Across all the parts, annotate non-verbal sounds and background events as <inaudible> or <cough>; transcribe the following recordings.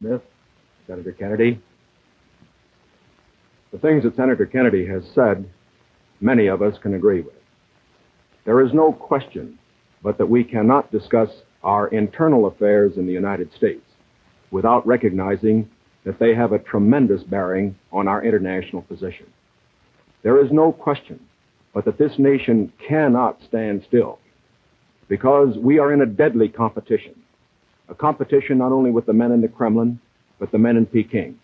Smith, Senator Kennedy. The things that Senator Kennedy has said, many of us can agree with. There is no question but that we cannot discuss our internal affairs in the United States without recognizing that they have a tremendous bearing on our international position. There is no question but that this nation cannot stand still because we are in a deadly competition. A competition not only with the men in the Kremlin, but the men in Peking.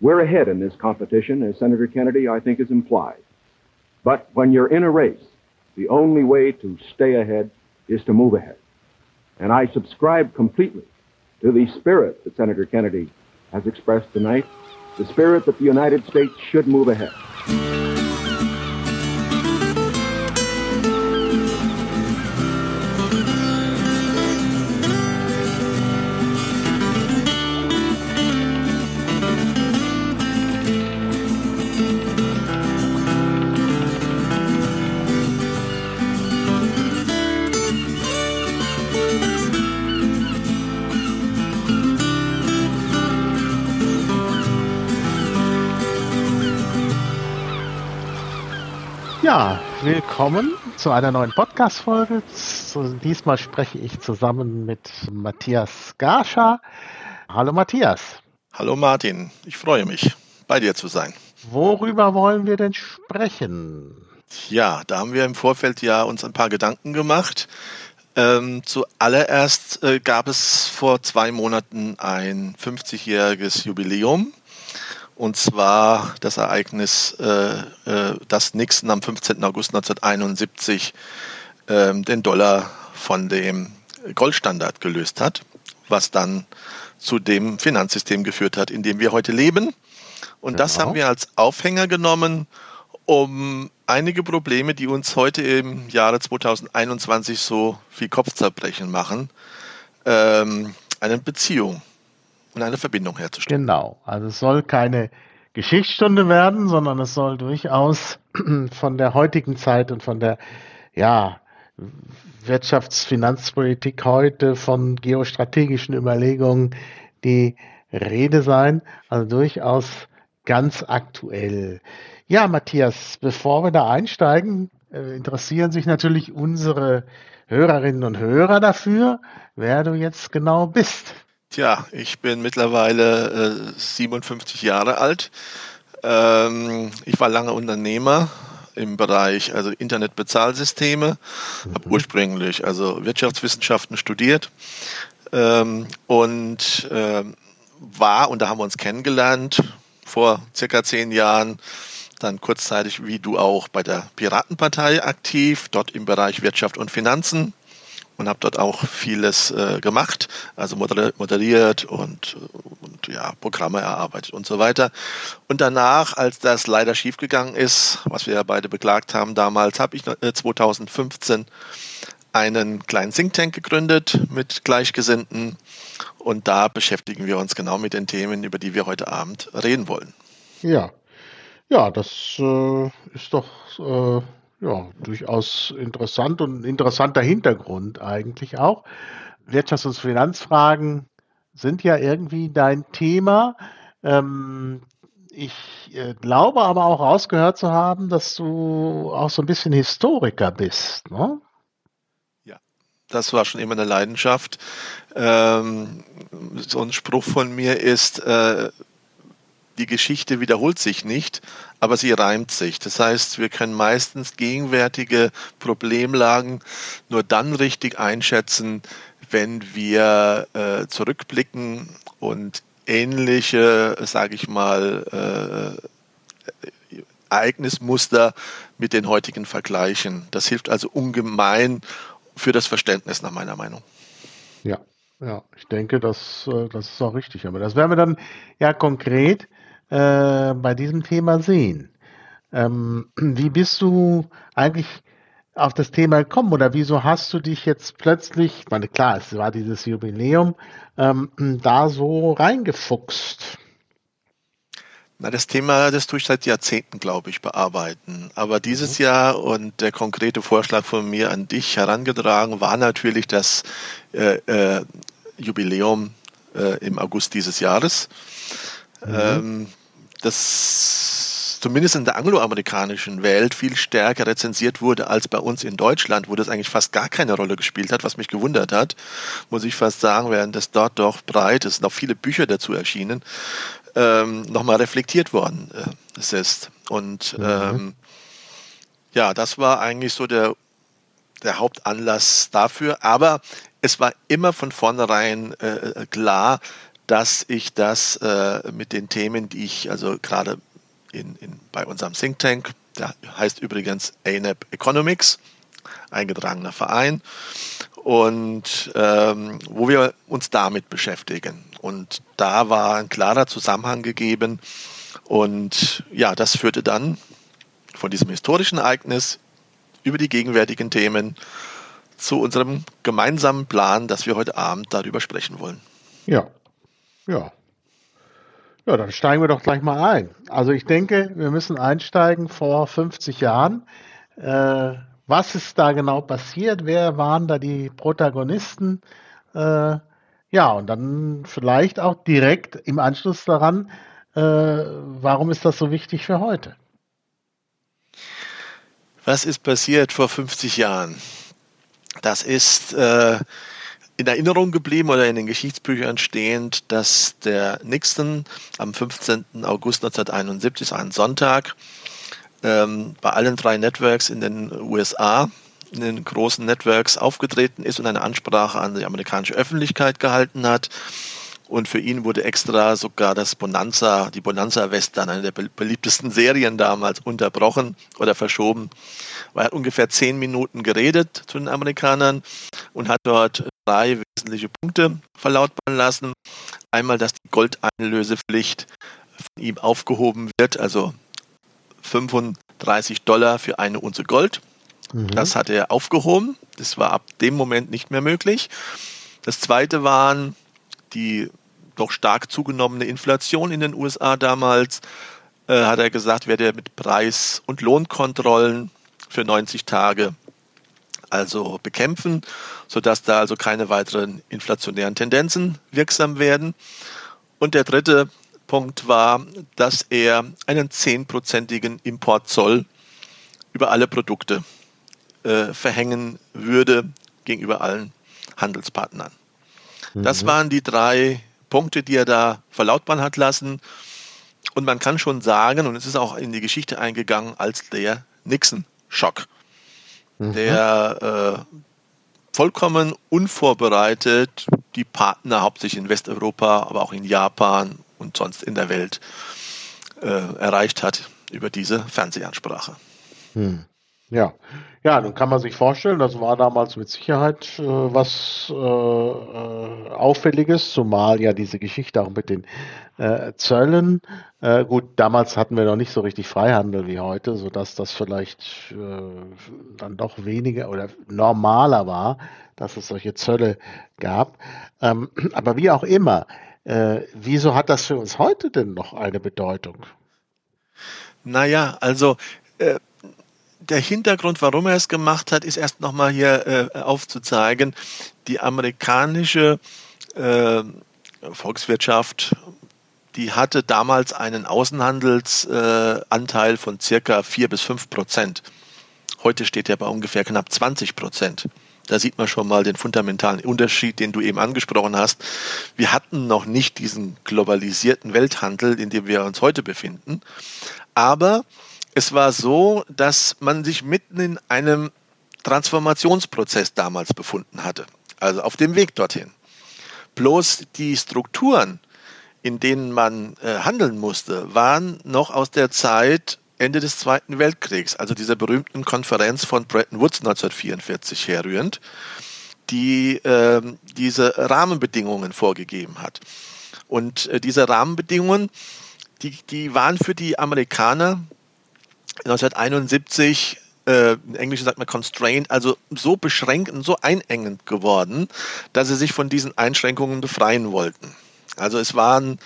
We're ahead in this competition, as Senator Kennedy, I think, has implied. But when you're in a race, the only way to stay ahead is to move ahead. And I subscribe completely to the spirit that Senator Kennedy has expressed tonight, the spirit that the United States should move ahead. Willkommen zu einer neuen Podcast-Folge. Diesmal spreche ich zusammen mit Matthias Garscha. Hallo Matthias. Hallo Martin, ich freue mich, bei dir zu sein. Worüber wollen wir denn sprechen? Ja, da haben wir im Vorfeld ja uns ein paar Gedanken gemacht. Ähm, zuallererst äh, gab es vor zwei Monaten ein 50-jähriges Jubiläum und zwar das Ereignis, äh, äh, dass Nixon am 15. August 1971 äh, den Dollar von dem Goldstandard gelöst hat, was dann zu dem Finanzsystem geführt hat, in dem wir heute leben. Und genau. das haben wir als Aufhänger genommen, um einige Probleme, die uns heute im Jahre 2021 so viel Kopfzerbrechen machen, ähm, eine Beziehung und eine Verbindung herzustellen. Genau. Also es soll keine Geschichtsstunde werden, sondern es soll durchaus <clears throat> von der heutigen Zeit und von der, ja, Wirtschaftsfinanzpolitik heute, von geostrategischen Überlegungen die Rede sein. Also durchaus ganz aktuell. Ja, Matthias, bevor wir da einsteigen, äh, interessieren sich natürlich unsere Hörerinnen und Hörer dafür, wer du jetzt genau bist. Tja, ich bin mittlerweile äh, 57 Jahre alt. Ähm, ich war lange Unternehmer im Bereich also Internetbezahlsysteme, mhm. habe ursprünglich also Wirtschaftswissenschaften studiert ähm, und äh, war, und da haben wir uns kennengelernt, vor circa zehn Jahren, dann kurzzeitig wie du auch bei der Piratenpartei aktiv, dort im Bereich Wirtschaft und Finanzen und habe dort auch vieles äh, gemacht, also moderiert und, und ja, Programme erarbeitet und so weiter. Und danach, als das leider schiefgegangen ist, was wir ja beide beklagt haben damals, habe ich äh, 2015 einen kleinen Think Tank gegründet mit Gleichgesinnten und da beschäftigen wir uns genau mit den Themen, über die wir heute Abend reden wollen. Ja, ja, das äh, ist doch äh, ja, durchaus interessant und ein interessanter Hintergrund eigentlich auch. Wirtschafts- und Finanzfragen sind ja irgendwie dein Thema. Ähm, ich äh, glaube aber auch rausgehört zu haben, dass du auch so ein bisschen Historiker bist. Ne? Ja, das war schon immer eine Leidenschaft. Ähm, so ein Spruch von mir ist, äh, die Geschichte wiederholt sich nicht, aber sie reimt sich. Das heißt, wir können meistens gegenwärtige Problemlagen nur dann richtig einschätzen, wenn wir äh, zurückblicken und ähnliche, sage ich mal, äh, Ereignismuster mit den heutigen vergleichen. Das hilft also ungemein für das Verständnis nach meiner Meinung. Ja, ja, ich denke, das, äh, das ist auch richtig. Aber das werden wir dann ja konkret äh, bei diesem Thema sehen. Ähm, <clears throat> wie bist du eigentlich auf das Thema gekommen oder wieso hast du dich jetzt plötzlich, ich meine klar, es war dieses Jubiläum, ähm, da so reingefuchst? Na, das Thema, das tue ich seit Jahrzehnten, glaube ich, bearbeiten. Aber dieses mhm. Jahr und der konkrete Vorschlag von mir an dich herangetragen war natürlich das äh, äh, Jubiläum äh, im August dieses Jahres. Mhm. Ähm, das zumindest in der angloamerikanischen Welt viel stärker rezensiert wurde als bei uns in Deutschland, wo das eigentlich fast gar keine Rolle gespielt hat, was mich gewundert hat, muss ich fast sagen, während das dort doch breit ist, noch viele Bücher dazu erschienen, ähm, nochmal reflektiert worden äh, ist. Und mhm. ähm, ja, das war eigentlich so der, der Hauptanlass dafür. Aber es war immer von vornherein äh, klar, dass ich das äh, mit den Themen, die ich also gerade in, in, bei unserem Think Tank, der heißt übrigens ANAP Economics, eingetragener Verein, und ähm, wo wir uns damit beschäftigen. Und da war ein klarer Zusammenhang gegeben. Und ja, das führte dann von diesem historischen Ereignis über die gegenwärtigen Themen zu unserem gemeinsamen Plan, dass wir heute Abend darüber sprechen wollen. Ja, ja. Ja, dann steigen wir doch gleich mal ein. Also ich denke, wir müssen einsteigen vor 50 Jahren. Äh, was ist da genau passiert? Wer waren da die Protagonisten? Äh, ja, und dann vielleicht auch direkt im Anschluss daran, äh, warum ist das so wichtig für heute? Was ist passiert vor 50 Jahren? Das ist äh, in Erinnerung geblieben oder in den Geschichtsbüchern stehend, dass der Nixon am 15. August 1971, ein Sonntag, ähm, bei allen drei Networks in den USA, in den großen Networks aufgetreten ist und eine Ansprache an die amerikanische Öffentlichkeit gehalten hat und für ihn wurde extra sogar das Bonanza, die Bonanza-Western, eine der beliebtesten Serien damals, unterbrochen oder verschoben. Er hat ungefähr zehn Minuten geredet zu den Amerikanern und hat dort drei wesentliche Punkte verlautbaren lassen. Einmal, dass die Goldeinlösepflicht von ihm aufgehoben wird, also 35 Dollar für eine Unze Gold. Mhm. Das hat er aufgehoben. Das war ab dem Moment nicht mehr möglich. Das zweite waren die doch stark zugenommene Inflation in den USA damals, äh, hat er gesagt, werde er mit Preis- und Lohnkontrollen für 90 Tage also bekämpfen, sodass da also keine weiteren inflationären Tendenzen wirksam werden. Und der dritte Punkt war, dass er einen zehnprozentigen Importzoll über alle Produkte äh, verhängen würde gegenüber allen Handelspartnern. Das mhm. waren die drei Punkte, die er da verlautbaren hat lassen. Und man kann schon sagen, und es ist auch in die Geschichte eingegangen, als der Nixon-Schock, mhm. der äh, vollkommen unvorbereitet die Partner, hauptsächlich in Westeuropa, aber auch in Japan und sonst in der Welt, äh, erreicht hat über diese Fernsehansprache. Mhm. Ja, ja, nun kann man sich vorstellen, das war damals mit Sicherheit äh, was äh, äh, Auffälliges, zumal ja diese Geschichte auch mit den äh, Zöllen. Äh, gut, damals hatten wir noch nicht so richtig Freihandel wie heute, sodass das vielleicht äh, dann doch weniger oder normaler war, dass es solche Zölle gab. Ähm, aber wie auch immer, äh, wieso hat das für uns heute denn noch eine Bedeutung? Naja, also äh, der Hintergrund, warum er es gemacht hat, ist erst nochmal hier äh, aufzuzeigen. Die amerikanische äh, Volkswirtschaft, die hatte damals einen Außenhandelsanteil äh, von circa 4 bis 5 Prozent. Heute steht er bei ungefähr knapp 20 Prozent. Da sieht man schon mal den fundamentalen Unterschied, den du eben angesprochen hast. Wir hatten noch nicht diesen globalisierten Welthandel, in dem wir uns heute befinden. Aber es war so, dass man sich mitten in einem Transformationsprozess damals befunden hatte, also auf dem Weg dorthin. Bloß die Strukturen, in denen man äh, handeln musste, waren noch aus der Zeit Ende des Zweiten Weltkriegs, also dieser berühmten Konferenz von Bretton Woods 1944 herrührend, die äh, diese Rahmenbedingungen vorgegeben hat. Und äh, diese Rahmenbedingungen, die, die waren für die Amerikaner 1971 äh, in Englisch sagt man constrained, also so beschränkend, so einengend geworden, dass sie sich von diesen Einschränkungen befreien wollten. Also es waren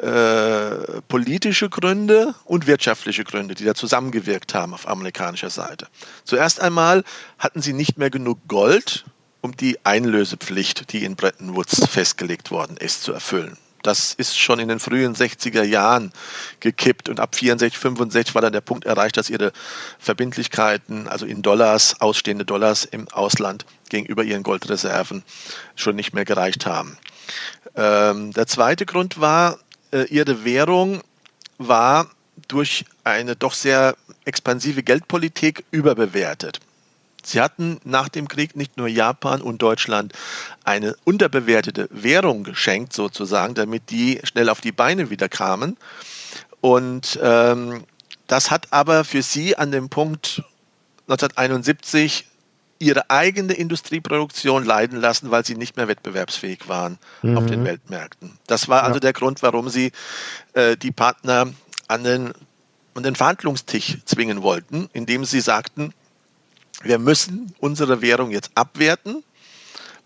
äh, politische Gründe und wirtschaftliche Gründe, die da zusammengewirkt haben auf amerikanischer Seite. Zuerst einmal hatten sie nicht mehr genug Gold, um die Einlösepflicht, die in Bretton Woods festgelegt worden ist, zu erfüllen. Das ist schon in den frühen 60er Jahren gekippt und ab 64, 65 war dann der Punkt erreicht, dass ihre Verbindlichkeiten, also in Dollars, ausstehende Dollars im Ausland gegenüber ihren Goldreserven schon nicht mehr gereicht haben. Ähm, der zweite Grund war, äh, ihre Währung war durch eine doch sehr expansive Geldpolitik überbewertet. Sie hatten nach dem Krieg nicht nur Japan und Deutschland eine unterbewertete Währung geschenkt, sozusagen, damit die schnell auf die Beine wieder kamen. Und ähm, das hat aber für sie an dem Punkt 1971 ihre eigene Industrieproduktion leiden lassen, weil sie nicht mehr wettbewerbsfähig waren mhm. auf den mhm. Weltmärkten. Das war also ja. der Grund, warum sie äh, die Partner an den, an den Verhandlungstisch zwingen wollten, indem sie sagten, wir müssen unsere Währung jetzt abwerten,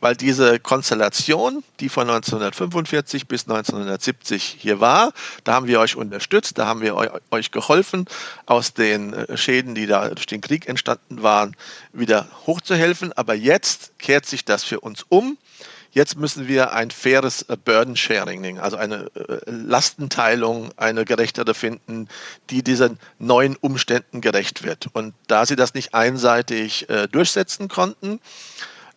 weil diese Konstellation, die von 1945 bis 1970 hier war, da haben wir euch unterstützt, da haben wir euch geholfen, aus den äh, Schäden, die da durch den Krieg entstanden waren, wieder hochzuhelfen. Aber jetzt kehrt sich das für uns um. Jetzt müssen wir ein faires äh, Burden Sharing, also eine äh, Lastenteilung, eine gerechtere finden, die diesen neuen Umständen gerecht wird. Und da sie das nicht einseitig äh, durchsetzen konnten,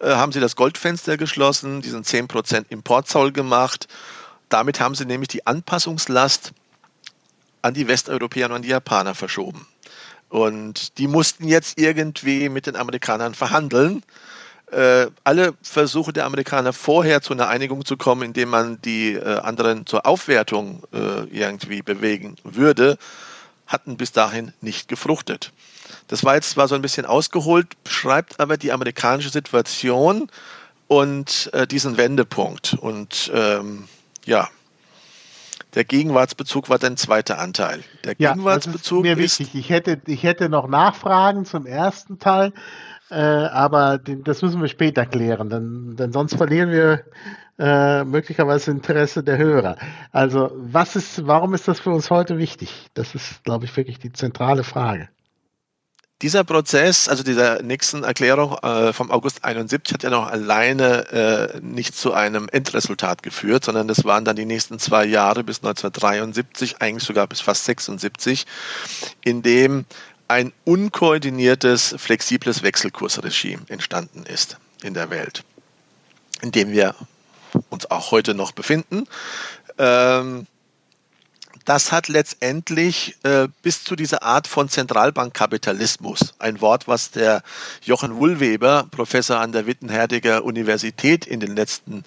haben sie das Goldfenster geschlossen, diesen 10% Importzoll gemacht. Damit haben sie nämlich die Anpassungslast an die Westeuropäer und an die Japaner verschoben. Und die mussten jetzt irgendwie mit den Amerikanern verhandeln äh, alle Versuche der Amerikaner vorher zu einer Einigung zu kommen, indem man die äh, anderen zur Aufwertung äh, irgendwie bewegen würde, hatten bis dahin nicht gefruchtet. Das war jetzt zwar so ein bisschen ausgeholt, beschreibt aber die amerikanische Situation und äh, diesen Wendepunkt. Und ähm, ja, der Gegenwartsbezug war dein zweiter Anteil. Der ja, Gegenwartsbezug das ist mir ist wichtig. Ich hätte, ich hätte noch Nachfragen zum ersten Teil. Äh, aber den, das müssen wir später klären, denn, denn sonst verlieren wir äh, möglicherweise Interesse der Hörer. Also, was ist, warum ist das für uns heute wichtig? Das ist, glaube ich, wirklich die zentrale Frage. Dieser Prozess, also dieser Nixon-Erklärung äh, vom August 71, hat ja noch alleine äh, nicht zu einem Endresultat geführt, sondern das waren dann die nächsten zwei Jahre bis 1973, eigentlich sogar bis fast 76, in dem ein unkoordiniertes, flexibles Wechselkursregime entstanden ist in der Welt, in dem wir uns auch heute noch befinden. Ähm, das hat letztendlich äh, bis zu dieser Art von Zentralbankkapitalismus, ein Wort, was der Jochen Wullweber, Professor an der Wittenherdiger Universität in den letzten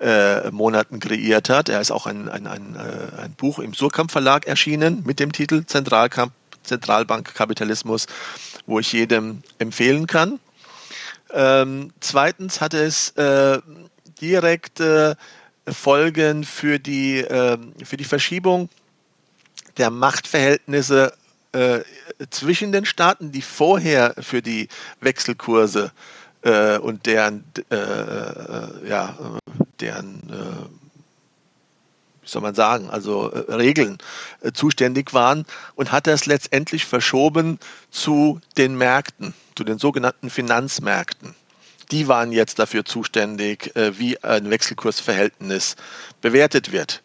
äh, Monaten kreiert hat. Er ist auch ein, ein, ein, äh, ein Buch im Surkamp Verlag erschienen mit dem Titel Zentralkamp Zentralbankkapitalismus, wo ich jedem empfehlen kann. Ähm, zweitens hat es äh, direkte Folgen für die, äh, für die Verschiebung der Machtverhältnisse äh, zwischen den Staaten, die vorher für die Wechselkurse äh, und deren, äh, äh, ja, deren soll man sagen, also äh, Regeln äh, zuständig waren und hat das letztendlich verschoben zu den Märkten, zu den sogenannten Finanzmärkten. Die waren jetzt dafür zuständig, äh, wie ein Wechselkursverhältnis bewertet wird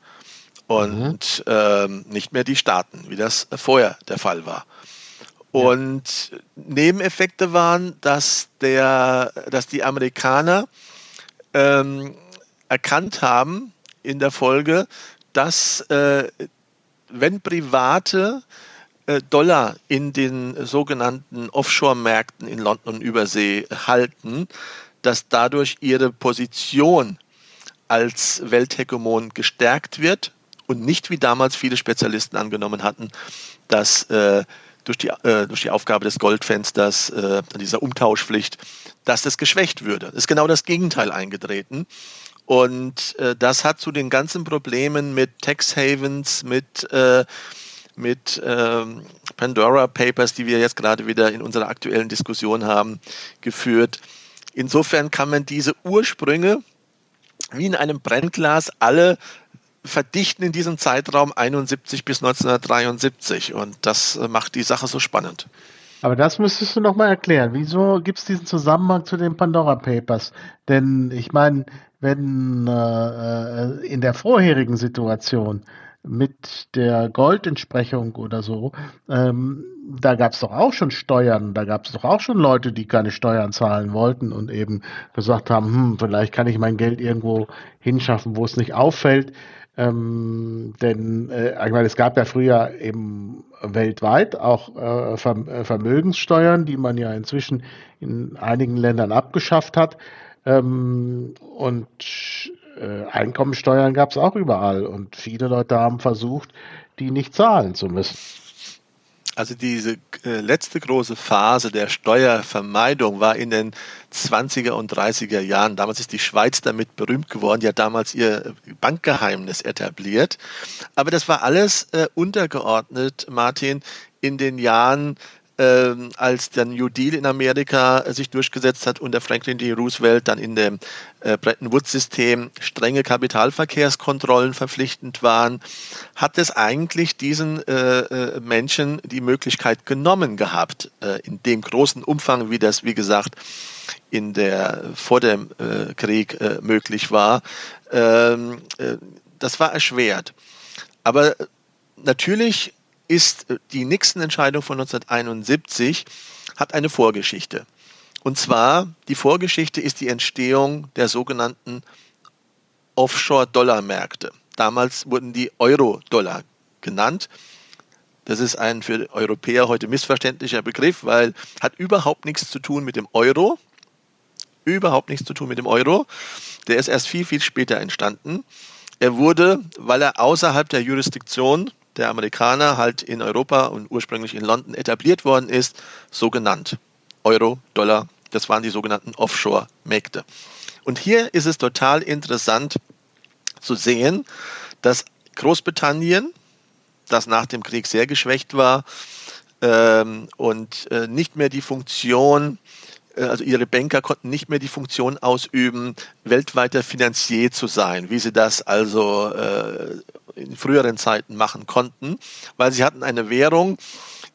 und mhm. ähm, nicht mehr die Staaten, wie das vorher der Fall war. Und ja. Nebeneffekte waren, dass, der, dass die Amerikaner ähm, erkannt haben in der Folge, dass äh, wenn private äh, Dollar in den sogenannten Offshore-Märkten in London und Übersee halten, dass dadurch ihre Position als Welthegemon gestärkt wird und nicht wie damals viele Spezialisten angenommen hatten, dass äh, durch, die, äh, durch die Aufgabe des Goldfensters, äh, dieser Umtauschpflicht, dass das geschwächt würde. Ist genau das Gegenteil eingetreten. Und äh, das hat zu den ganzen Problemen mit Tax Havens, mit, äh, mit ähm, Pandora Papers, die wir jetzt gerade wieder in unserer aktuellen Diskussion haben, geführt. Insofern kann man diese Ursprünge wie in einem Brennglas alle verdichten in diesem Zeitraum 71 bis 1973 und das äh, macht die Sache so spannend. Aber das müsstest du noch mal erklären. Wieso gibt es diesen Zusammenhang zu den Pandora Papers? Denn ich meine, wenn äh, äh, in der vorherigen Situation mit der Goldentsprechung oder so, ähm, da gab es doch auch schon Steuern, da gab es doch auch schon Leute, die keine Steuern zahlen wollten und eben gesagt haben, hm, vielleicht kann ich mein Geld irgendwo hinschaffen, wo es nicht auffällt. Ähm, denn äh, ich meine, es gab ja früher eben weltweit auch äh, äh, Vermögenssteuern, die man ja inzwischen in einigen Ländern abgeschafft hat. Ähm, und äh, Einkommensteuern gab es auch überall. Und viele Leute haben versucht, die nicht zahlen zu müssen. Also diese äh, letzte große Phase der Steuervermeidung war in den 20er und 30er Jahren. Damals ist die Schweiz damit berühmt geworden, die hat damals ihr Bankgeheimnis etabliert. Aber das war alles äh, untergeordnet, Martin, in den Jahren ähm, als der New Deal in Amerika sich durchgesetzt hat unter Franklin D. Roosevelt, dann in dem äh, Bretton Woods-System strenge Kapitalverkehrskontrollen verpflichtend waren, hat es eigentlich diesen äh, äh, Menschen die Möglichkeit genommen gehabt, äh, in dem großen Umfang, wie das, wie gesagt, in der vor dem äh, Krieg möglich war. Ähm, das war erschwert. Aber natürlich ist äh, die Nixon-Entscheidung von 1971 hat eine Vorgeschichte. Und zwar, die Vorgeschichte ist die Entstehung der sogenannten Offshore-Dollar-Märkte. Damals wurden die Euro-Dollar genannt. Das ist ein für Europäer heute missverständlicher Begriff, weil hat überhaupt nichts zu tun mit dem Euro. Überhaupt nichts zu tun mit dem Euro. Der ist erst viel, viel später entstanden. Er wurde, weil er außerhalb der Jurisdiktion der Amerikaner halt in Europa und ursprünglich in London etabliert worden ist, so genannt. Euro, Dollar, das waren die sogenannten Offshore-Märkte. Und hier ist es total interessant zu sehen, dass Großbritannien, das nach dem Krieg sehr geschwächt war ähm, und äh, nicht mehr die Funktion äh, also ihre Banker konnten nicht mehr die Funktion ausüben, weltweiter Finanzier zu sein, wie sie das also äh, in früheren Zeiten machen konnten, weil sie hatten eine Währung,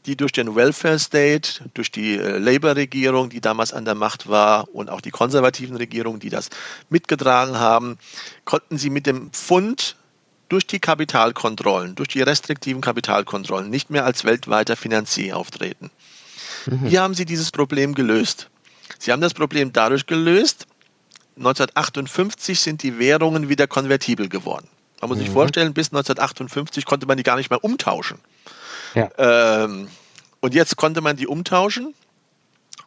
die durch den Welfare State, durch die äh, Labour-Regierung, die damals an der Macht war, und auch die konservativen Regierungen, die das mitgetragen haben, konnten sie mit dem Pfund durch die Kapitalkontrollen, durch die restriktiven Kapitalkontrollen nicht mehr als weltweiter Finanzier auftreten. Mhm. Hier haben sie dieses Problem gelöst. Sie haben das Problem dadurch gelöst, 1958 sind die Währungen wieder konvertibel geworden. Man muss mhm. sich vorstellen, bis 1958 konnte man die gar nicht mehr umtauschen. Ja. Ähm, und jetzt konnte man die umtauschen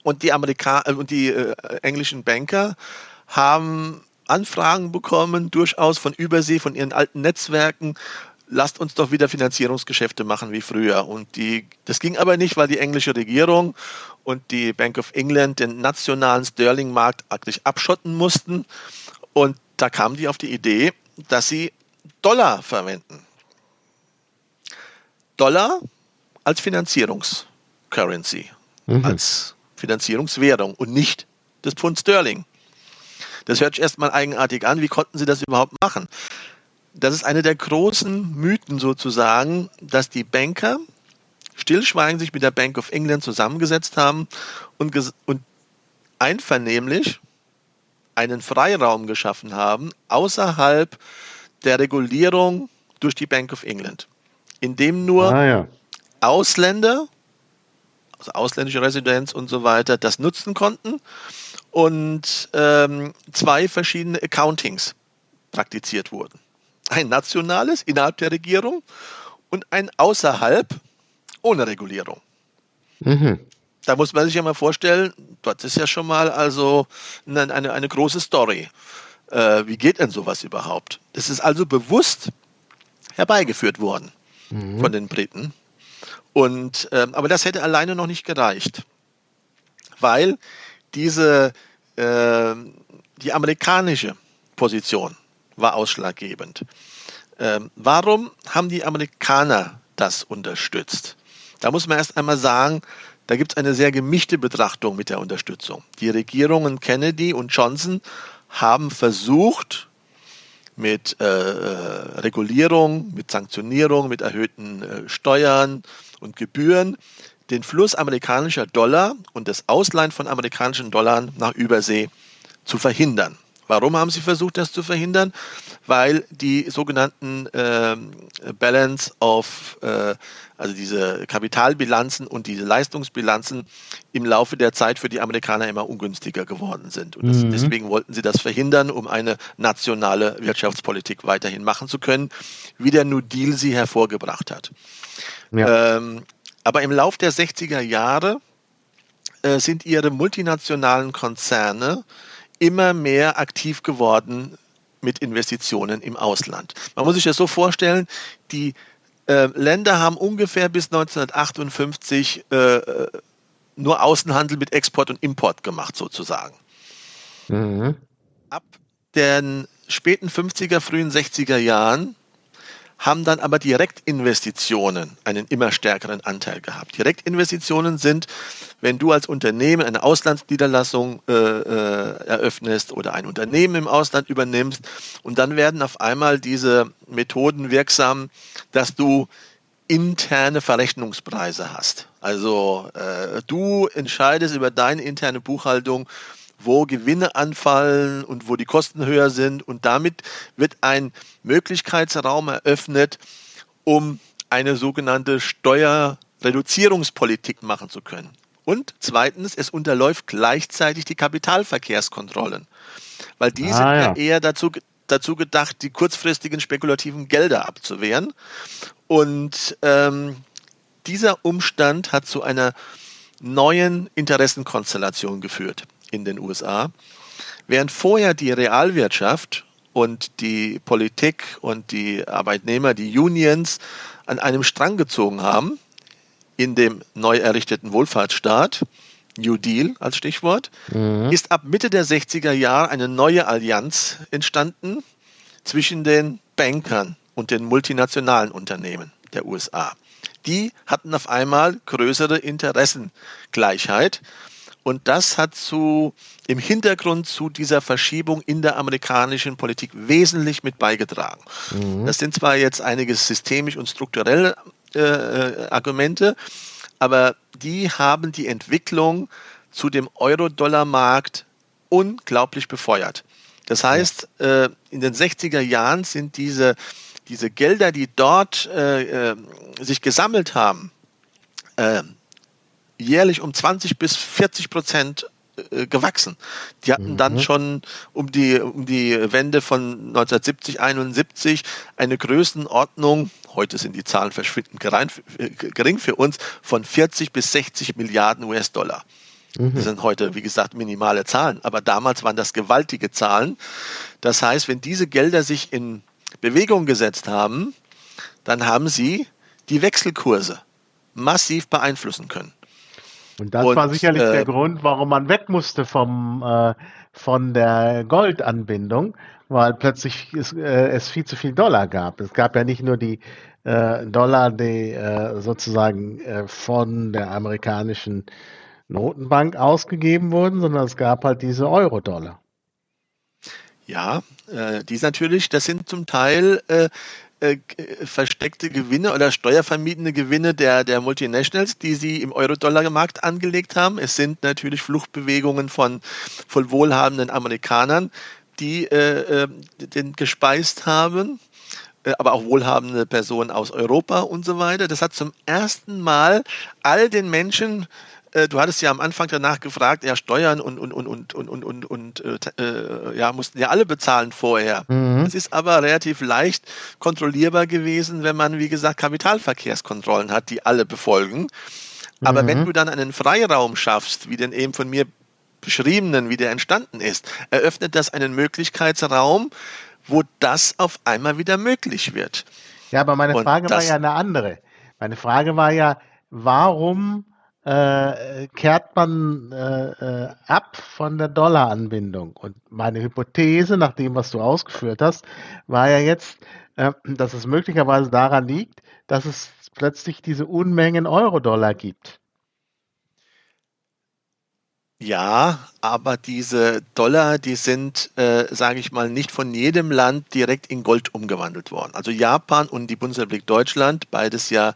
und die Amerika äh, und die äh, englischen Banker haben Anfragen bekommen, durchaus von Übersee, von ihren alten Netzwerken, lasst uns doch wieder Finanzierungsgeschäfte machen wie früher. Und die, das ging aber nicht, weil die englische Regierung und die Bank of England den nationalen Sterling-Markt eigentlich abschotten mussten. Und da kamen die auf die Idee, dass sie Dollar verwenden. Dollar als Finanzierungscurrency, mhm. als Finanzierungswährung und nicht das Pfund Sterling. Das hört sich erstmal eigenartig an. Wie konnten sie das überhaupt machen? Das ist eine der großen Mythen sozusagen, dass die Banker stillschweigend sich mit der Bank of England zusammengesetzt haben und, und einvernehmlich einen Freiraum geschaffen haben außerhalb der Regulierung durch die Bank of England, in dem nur ah, ja. Ausländer, also ausländische Residenz und so weiter, das nutzen konnten und ähm, zwei verschiedene Accountings praktiziert wurden. Ein nationales innerhalb der Regierung und ein außerhalb ohne Regulierung. Mhm. Da muss man sich ja mal vorstellen, das ist ja schon mal also eine, eine, eine große Story. Äh, wie geht denn sowas überhaupt? Das ist also bewusst herbeigeführt worden mhm. von den Briten. Und, äh, aber das hätte alleine noch nicht gereicht, weil diese, äh, die amerikanische Position war ausschlaggebend. Ähm, warum haben die Amerikaner das unterstützt? Da muss man erst einmal sagen, da gibt es eine sehr gemischte Betrachtung mit der Unterstützung. Die Regierungen Kennedy und Johnson haben versucht, mit äh, äh, Regulierung, mit Sanktionierung, mit erhöhten äh, Steuern und Gebühren den Fluss amerikanischer Dollar und das Ausleihen von amerikanischen Dollar nach Übersee zu verhindern. Warum haben sie versucht, das zu verhindern? Weil die sogenannten äh, Balance of, äh, also diese Kapitalbilanzen und diese Leistungsbilanzen im Laufe der Zeit für die Amerikaner immer ungünstiger geworden sind. Und das, mhm. deswegen wollten sie das verhindern, um eine nationale Wirtschaftspolitik weiterhin machen zu können, wie der New Deal sie hervorgebracht hat. Ja. Ähm, aber im Lauf der 60er Jahre äh, sind ihre multinationalen Konzerne immer mehr aktiv geworden mit Investitionen im Ausland. Man muss sich das so vorstellen, die äh, Länder haben ungefähr bis 1958 äh, äh, nur Außenhandel mit Export und Import gemacht, sozusagen. Mhm. Ab den späten 50er, frühen 60er Jahren haben dann aber Direktinvestitionen einen immer stärkeren Anteil gehabt. Direktinvestitionen sind, wenn du als Unternehmen eine Auslandsniederlassung äh, äh, eröffnest oder ein Unternehmen im Ausland übernimmst und dann werden auf einmal diese Methoden wirksam, dass du interne Verrechnungspreise hast. Also äh, du entscheidest über deine interne Buchhaltung, wo Gewinne anfallen und wo die Kosten höher sind. Und damit wird ein Möglichkeitsraum eröffnet, um eine sogenannte Steuerreduzierungspolitik machen zu können. Und zweitens, es unterläuft gleichzeitig die Kapitalverkehrskontrollen, weil die ah, sind ja. eher dazu, dazu gedacht, die kurzfristigen spekulativen Gelder abzuwehren. Und ähm, dieser Umstand hat zu einer neuen Interessenkonstellation geführt in den USA. Während vorher die Realwirtschaft und die Politik und die Arbeitnehmer, die Unions an einem Strang gezogen haben, in dem neu errichteten Wohlfahrtsstaat, New Deal als Stichwort, mhm. ist ab Mitte der 60er Jahre eine neue Allianz entstanden zwischen den Bankern und den multinationalen Unternehmen der USA. Die hatten auf einmal größere Interessengleichheit und das hat zu, im Hintergrund zu dieser Verschiebung in der amerikanischen Politik wesentlich mit beigetragen. Mhm. Das sind zwar jetzt einige systemisch und strukturelle äh, äh, Argumente, aber die haben die Entwicklung zu dem Euro-Dollar-Markt unglaublich befeuert. Das heißt, äh, in den 60er Jahren sind diese, diese Gelder, die dort äh, äh sich gesammelt haben, äh, jährlich um 20 bis 40 Prozent äh, gewachsen. Die hatten dann mhm. schon um die, um die Wende von 1970, 71 eine Größenordnung, heute sind die Zahlen verschwindend äh, gering für uns, von 40 bis 60 Milliarden US-Dollar. Mhm. Das sind heute, wie gesagt, minimale Zahlen, aber damals waren das gewaltige Zahlen. Das heißt, wenn diese Gelder sich in Bewegung gesetzt haben, dann haben sie die Wechselkurse massiv beeinflussen können. Und das und, war sicherlich äh, der Grund, warum man weg musste vom, äh, von der Goldanbindung, weil plötzlich es, äh, es viel zu viel Dollar gab. Es gab ja nicht nur die äh, Dollar, die äh, sozusagen äh, von der amerikanischen Notenbank ausgegeben wurden, sondern es gab halt diese Euro-Dollar. Ja, äh, die natürlich, das sind zum Teil äh, äh, versteckte Gewinne oder steuervermiedene Gewinne der, der Multinationals, die sie im Euro-Dollar-Markt angelegt haben. Es sind natürlich Fluchtbewegungen von, von wohlhabenden Amerikanern, die äh, äh den gespeist haben äh, aber auch wohlhabende Personen aus Europa und so weiter. Das hat zum ersten Mal all den Menschen äh, du hattest ja am Anfang danach gefragt, ja, Steuern und, und, und, und, und, und, und, und äh, äh, ja, mussten ja alle bezahlen vorher. Mhm. Das ist aber relativ leicht kontrollierbar gewesen, wenn man, wie gesagt, Kapitalverkehrskontrollen hat, die alle befolgen. Aber mhm. wenn du dann einen Freiraum schaffst, wie den eben von mir beschriebenen, wie der entstanden ist, eröffnet das einen Möglichkeitsraum, wo das auf einmal wieder möglich wird. Ja, aber meine Frage war ja eine andere. Meine Frage war ja, warum äh, kehrt man äh, äh, ab von der Dollaranbindung. Und meine Hypothese, nach dem, was du ausgeführt hast, war ja jetzt, äh, dass es möglicherweise daran liegt, dass es plötzlich diese Unmengen Euro-Dollar gibt. Ja, aber diese Dollar, die sind, äh, sage ich mal, nicht von jedem Land direkt in Gold umgewandelt worden. Also Japan und die Bundesrepublik Deutschland, beides ja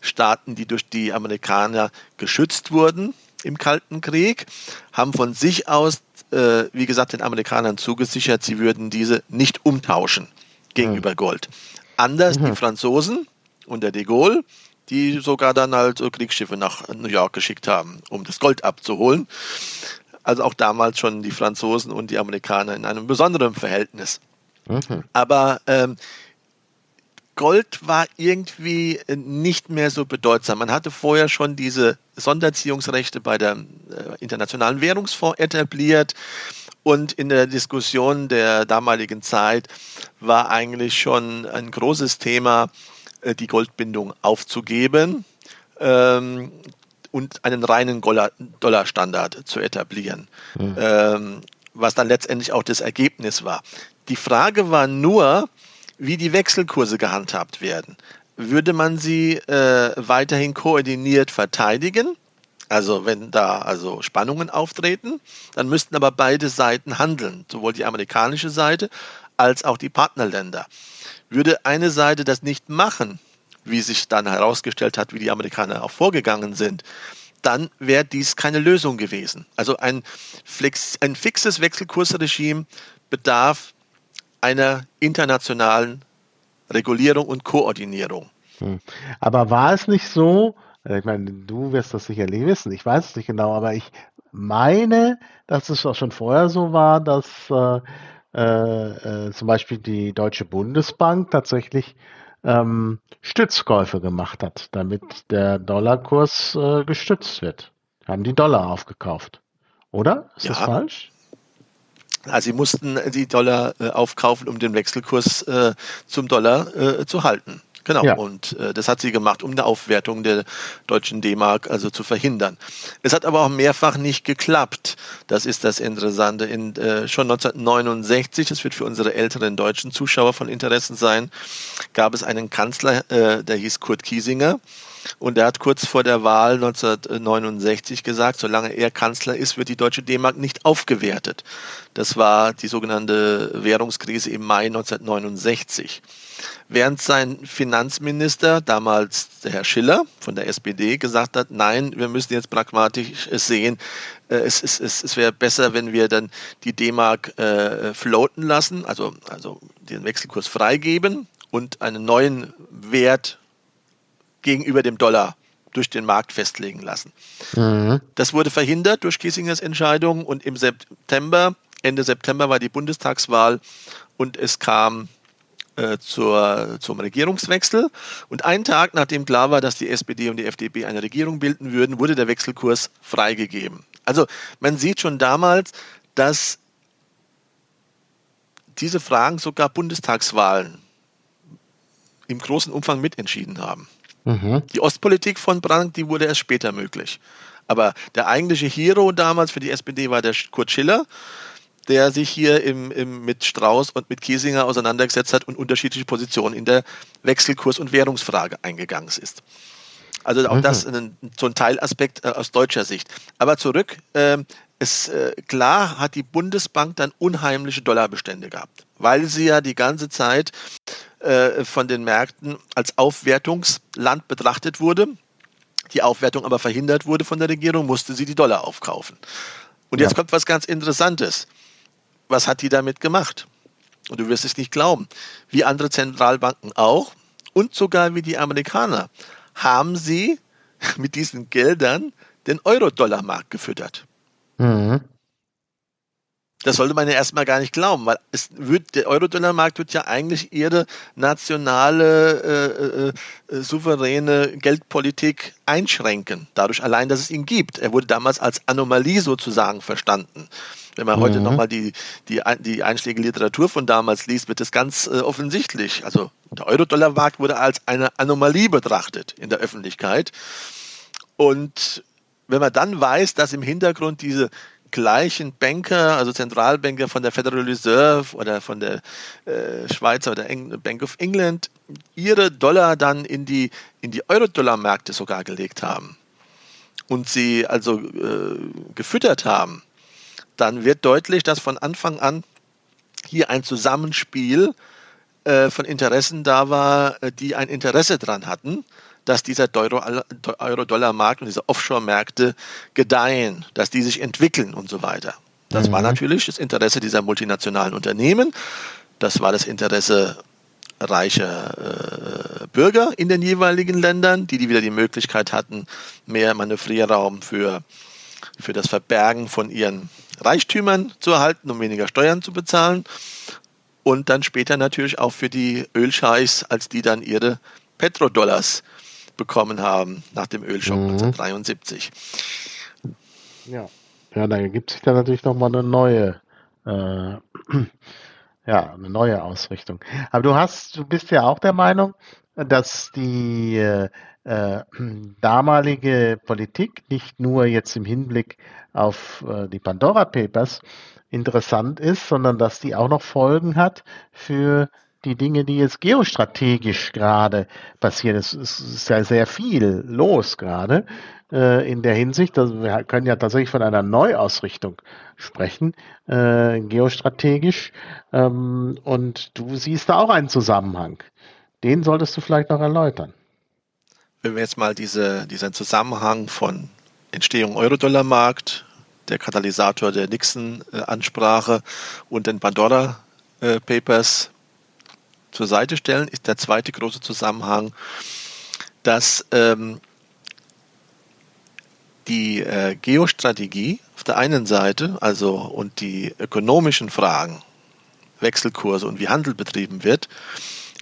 Staaten, die durch die Amerikaner geschützt wurden im Kalten Krieg, haben von sich aus, äh, wie gesagt, den Amerikanern zugesichert, sie würden diese nicht umtauschen gegenüber mhm. Gold. Anders mhm. die Franzosen unter de Gaulle, die sogar dann halt Kriegsschiffe nach New York geschickt haben, um das Gold abzuholen. Also auch damals schon die Franzosen und die Amerikaner in einem besonderen Verhältnis. Mhm. Aber ähm, Gold war irgendwie nicht mehr so bedeutsam. Man hatte vorher schon diese Sonderziehungsrechte bei der äh, Internationalen Währungsfonds etabliert. Und in der Diskussion der damaligen Zeit war eigentlich schon ein großes Thema, äh, die Goldbindung aufzugeben ähm, und einen reinen Dollarstandard zu etablieren, mhm. ähm, was dann letztendlich auch das Ergebnis war. Die Frage war nur, wie die Wechselkurse gehandhabt werden. Würde man sie äh, weiterhin koordiniert verteidigen? Also wenn da also Spannungen auftreten, dann müssten aber beide Seiten handeln, sowohl die amerikanische Seite als auch die Partnerländer. Würde eine Seite das nicht machen, wie sich dann herausgestellt hat, wie die Amerikaner auch vorgegangen sind, dann wäre dies keine Lösung gewesen. Also ein, Flex, ein fixes Wechselkursregime bedarf einer internationalen Regulierung und Koordinierung. Hm. Aber war es nicht so, äh, ich meine, du wirst das sicherlich wissen, ich weiß es nicht genau, aber ich meine, dass es auch schon vorher so war, dass äh, äh, äh, zum Beispiel die Deutsche Bundesbank tatsächlich ähm, Stützkäufe gemacht hat, damit der Dollarkurs äh, gestützt wird. Haben die Dollar aufgekauft. Oder? Ist ja. das falsch? Also sie mussten die Dollar äh, aufkaufen, um den Wechselkurs äh, zum Dollar äh, zu halten. Genau, ja. und äh, das hat sie gemacht, um eine Aufwertung der deutschen D-Mark also zu verhindern. Es hat aber auch mehrfach nicht geklappt. Das ist das Interessante. In, äh, schon 1969, das wird für unsere älteren deutschen Zuschauer von Interesse sein, gab es einen Kanzler, äh, der hieß Kurt Kiesinger. Und er hat kurz vor der Wahl 1969 gesagt, solange er Kanzler ist, wird die deutsche D-Mark nicht aufgewertet. Das war die sogenannte Währungskrise im Mai 1969 während sein Finanzminister, damals der Herr Schiller von der SPD, gesagt hat, nein, wir müssen jetzt pragmatisch sehen, äh, es, es, es, es wäre besser, wenn wir dann die D-Mark äh, floaten lassen, also, also den Wechselkurs freigeben und einen neuen Wert gegenüber dem Dollar durch den Markt festlegen lassen. Mhm. Das wurde verhindert durch Kiesingers Entscheidung und im September, Ende September war die Bundestagswahl und es kam äh, zur, zum Regierungswechsel. Und einen Tag, nachdem klar war, dass die SPD und die FDP eine Regierung bilden würden, wurde der Wechselkurs freigegeben. Also man sieht schon damals, dass diese Fragen sogar Bundestagswahlen im großen Umfang mitentschieden haben. Mhm. Die Ostpolitik von Brandt, die wurde erst später möglich. Aber der eigentliche Hero damals für die SPD war der Kurt Schiller der sich hier im, im, mit Strauß und mit Kiesinger auseinandergesetzt hat und unterschiedliche Positionen in der Wechselkurs- und Währungsfrage eingegangen ist. Also auch mhm. das ein, so ein Teilaspekt äh, aus deutscher Sicht. Aber zurück, äh, es, äh, klar hat die Bundesbank dann unheimliche Dollarbestände gehabt, weil sie ja die ganze Zeit äh, von den Märkten als Aufwertungsland betrachtet wurde. Die Aufwertung aber verhindert wurde von der Regierung, musste sie die Dollar aufkaufen. Und jetzt ja. kommt was ganz Interessantes was hat die damit gemacht? Und du wirst es nicht glauben. Wie andere Zentralbanken auch und sogar wie die Amerikaner haben sie <laughs> mit diesen Geldern den Euro-Dollar-Markt gefüttert. Mhm. Das sollte man ja erstmal gar nicht glauben, weil es wird, der Euro-Dollar-Markt wird ja eigentlich ihre nationale, äh, äh, äh, souveräne Geldpolitik einschränken. Dadurch allein, dass es ihn gibt. Er wurde damals als Anomalie sozusagen verstanden. Wenn man mhm. heute nochmal die, die, die einschlägige Literatur von damals liest, wird es ganz äh, offensichtlich. Also der Euro-Dollar-Markt wurde als eine Anomalie betrachtet in der Öffentlichkeit. Und wenn man dann weiß, dass im Hintergrund diese gleichen Banker, also Zentralbanker von der Federal Reserve oder von der äh, Schweizer oder Eng Bank of England ihre Dollar dann in die, in die Euro-Dollar-Märkte sogar gelegt haben und sie also äh, gefüttert haben, dann wird deutlich, dass von Anfang an hier ein Zusammenspiel äh, von Interessen da war, äh, die ein Interesse daran hatten, dass dieser Euro-Dollar-Markt und diese Offshore-Märkte gedeihen, dass die sich entwickeln und so weiter. Das mhm. war natürlich das Interesse dieser multinationalen Unternehmen. Das war das Interesse reicher äh, Bürger in den jeweiligen Ländern, die, die wieder die Möglichkeit hatten, mehr Manövrierraum für, für das Verbergen von ihren Reichtümern zu erhalten, um weniger Steuern zu bezahlen. Und dann später natürlich auch für die Ölscheichs, als die dann ihre Petrodollars bekommen haben nach dem Ölschock mhm. 1973. Ja. ja, da gibt sich dann natürlich nochmal eine neue äh, <clears throat> ja, eine neue Ausrichtung. Aber du hast, du bist ja auch der Meinung, dass die äh, äh, damalige Politik nicht nur jetzt im Hinblick auf äh, die Pandora Papers interessant ist, sondern dass die auch noch Folgen hat für die Dinge, die jetzt geostrategisch gerade passieren. Es ist ja sehr viel los gerade äh, in der Hinsicht. Also wir können ja tatsächlich von einer Neuausrichtung sprechen, äh, geostrategisch. Ähm, und du siehst da auch einen Zusammenhang. Den solltest du vielleicht noch erläutern. Wenn wir jetzt mal diese, diesen Zusammenhang von Entstehung Euro-Dollar-Markt, der Katalysator der Nixon-Ansprache und den Pandora äh, Papers zur Seite stellen, ist der zweite große Zusammenhang, dass ähm, die äh, Geostrategie auf der einen Seite, also und die ökonomischen Fragen, Wechselkurse und wie Handel betrieben wird,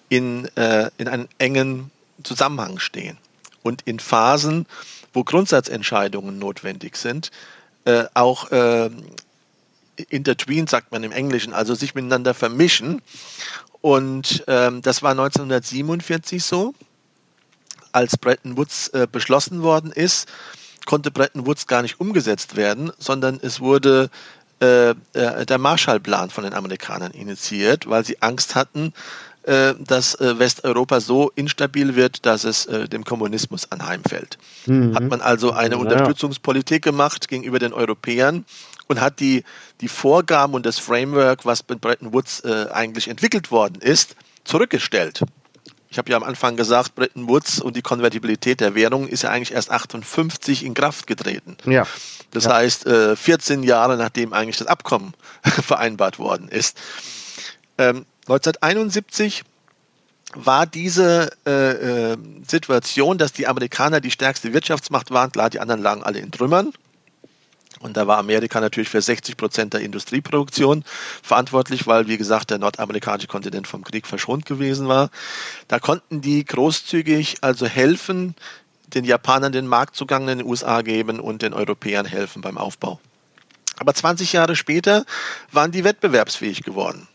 in, äh, in einem engen Zusammenhang stehen. Und in Phasen, wo Grundsatzentscheidungen notwendig sind, äh, auch äh, intertwined, sagt man im Englischen, also sich miteinander vermischen. Und ähm, das war 1947 so, als Bretton Woods äh, beschlossen worden ist konnte Bretton Woods gar nicht umgesetzt werden, sondern es wurde äh, äh, der Marshallplan von den Amerikanern initiiert, weil sie Angst hatten, äh, dass äh, Westeuropa so instabil wird, dass es dem Kommunismus anheimfällt. Mhm. Hat man also eine Unterstützungspolitik gemacht gegenüber den Europäern und hat die, die Vorgaben und das Framework, was mit Bretton Woods äh, eigentlich entwickelt worden ist, zurückgestellt. Ich habe ja am Anfang gesagt, Bretton Woods und die Konvertibilität der Währung ist ja eigentlich erst 58 in Kraft getreten. Ja. Das ja. heißt, 14 äh, Jahre nachdem eigentlich das Abkommen <laughs> vereinbart worden ist. 1971 ähm, war diese äh, äh, Situation, dass die Amerikaner die stärkste Wirtschaftsmacht waren, klar, die anderen lagen alle in Trümmern. Und da war Amerika natürlich für 60 Prozent der Industrieproduktion verantwortlich, weil, wie gesagt, der nordamerikanische Kontinent vom Krieg verschont gewesen war. Da konnten die großzügig also helfen, den Japanern den Marktzugang in den USA geben und den Europäern helfen beim Aufbau. Aber 20 Jahre später waren die wettbewerbsfähig geworden.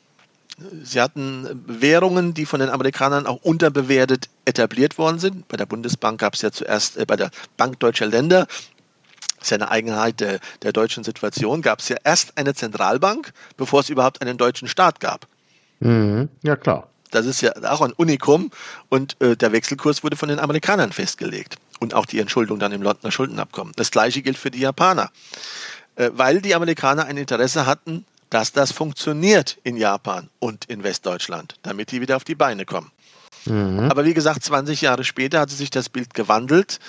Sie hatten Währungen, die von den Amerikanern auch unterbewertet etabliert worden sind. Bei der Bundesbank gab es ja zuerst, äh, bei der Bank Deutscher Länder ist ja eine Eigenheit der, der deutschen Situation, gab es ja erst eine Zentralbank, bevor es überhaupt einen deutschen Staat gab. Mhm. Ja, klar. Das ist ja auch ein Unikum und äh, der Wechselkurs wurde von den Amerikanern festgelegt und auch die Entschuldung dann im Londoner Schuldenabkommen. Das gleiche gilt für die Japaner, äh, weil die Amerikaner ein Interesse hatten, dass das funktioniert in Japan und in Westdeutschland, damit die wieder auf die Beine kommen. Mhm. Aber wie gesagt, 20 Jahre später hat sich das Bild gewandelt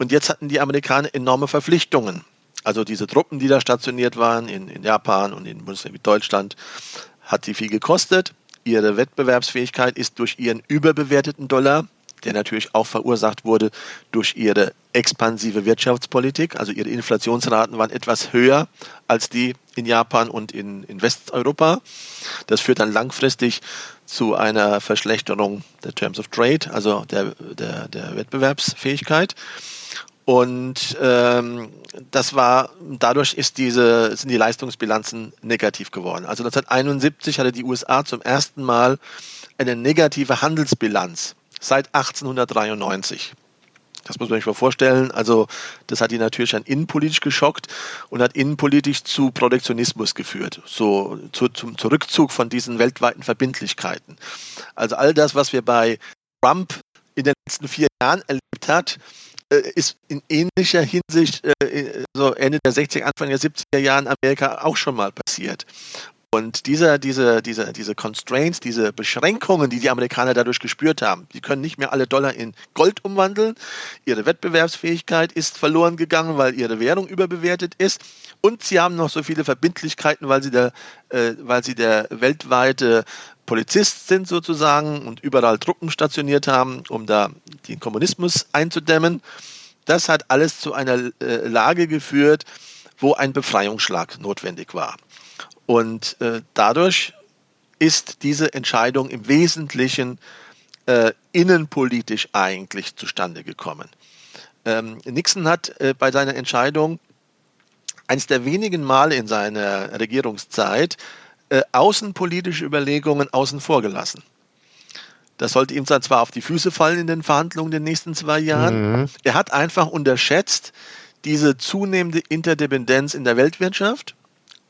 und jetzt hatten die Amerikaner enorme Verpflichtungen. Also diese Truppen, die da stationiert waren in, in Japan und in Bundesrepublik Deutschland, hat sie viel gekostet. Ihre Wettbewerbsfähigkeit ist durch ihren überbewerteten Dollar, der natürlich auch verursacht wurde durch ihre expansive Wirtschaftspolitik. Also ihre Inflationsraten waren etwas höher als die in Japan und in, in Westeuropa. Das führt dann langfristig zu einer Verschlechterung der Terms of Trade, also der, der, der Wettbewerbsfähigkeit. Und ähm, das war, dadurch ist diese, sind die Leistungsbilanzen negativ geworden. Also 1971 hatte die USA zum ersten Mal eine negative Handelsbilanz seit 1893. Das muss man sich mal vorstellen. Also das hat die natürlich dann innenpolitisch geschockt und hat innenpolitisch zu Protektionismus geführt, so zu, zum Zurückzug von diesen weltweiten Verbindlichkeiten. Also all das, was wir bei Trump in den letzten vier Jahren erlebt hat, ist in ähnlicher Hinsicht äh, so Ende der 60er, Anfang der 70er Jahre in Amerika auch schon mal passiert. Und dieser, diese, diese, diese Constraints, diese Beschränkungen, die die Amerikaner dadurch gespürt haben, die können nicht mehr alle Dollar in Gold umwandeln. Ihre Wettbewerbsfähigkeit ist verloren gegangen, weil ihre Währung überbewertet ist. Und sie haben noch so viele Verbindlichkeiten, weil sie der, äh, weil sie der weltweite Polizist sind sozusagen und überall Truppen stationiert haben, um da den Kommunismus einzudämmen. Das hat alles zu einer äh, Lage geführt, wo ein Befreiungsschlag notwendig war. Und äh, dadurch ist diese Entscheidung im Wesentlichen äh, innenpolitisch eigentlich zustande gekommen. Ähm, Nixon hat äh, bei seiner Entscheidung eines der wenigen Male in seiner Regierungszeit äh, außenpolitische Überlegungen außen vor gelassen. Das sollte ihm dann zwar auf die Füße fallen in den Verhandlungen in den nächsten zwei Jahren. Mhm. Er hat einfach unterschätzt diese zunehmende Interdependenz in der Weltwirtschaft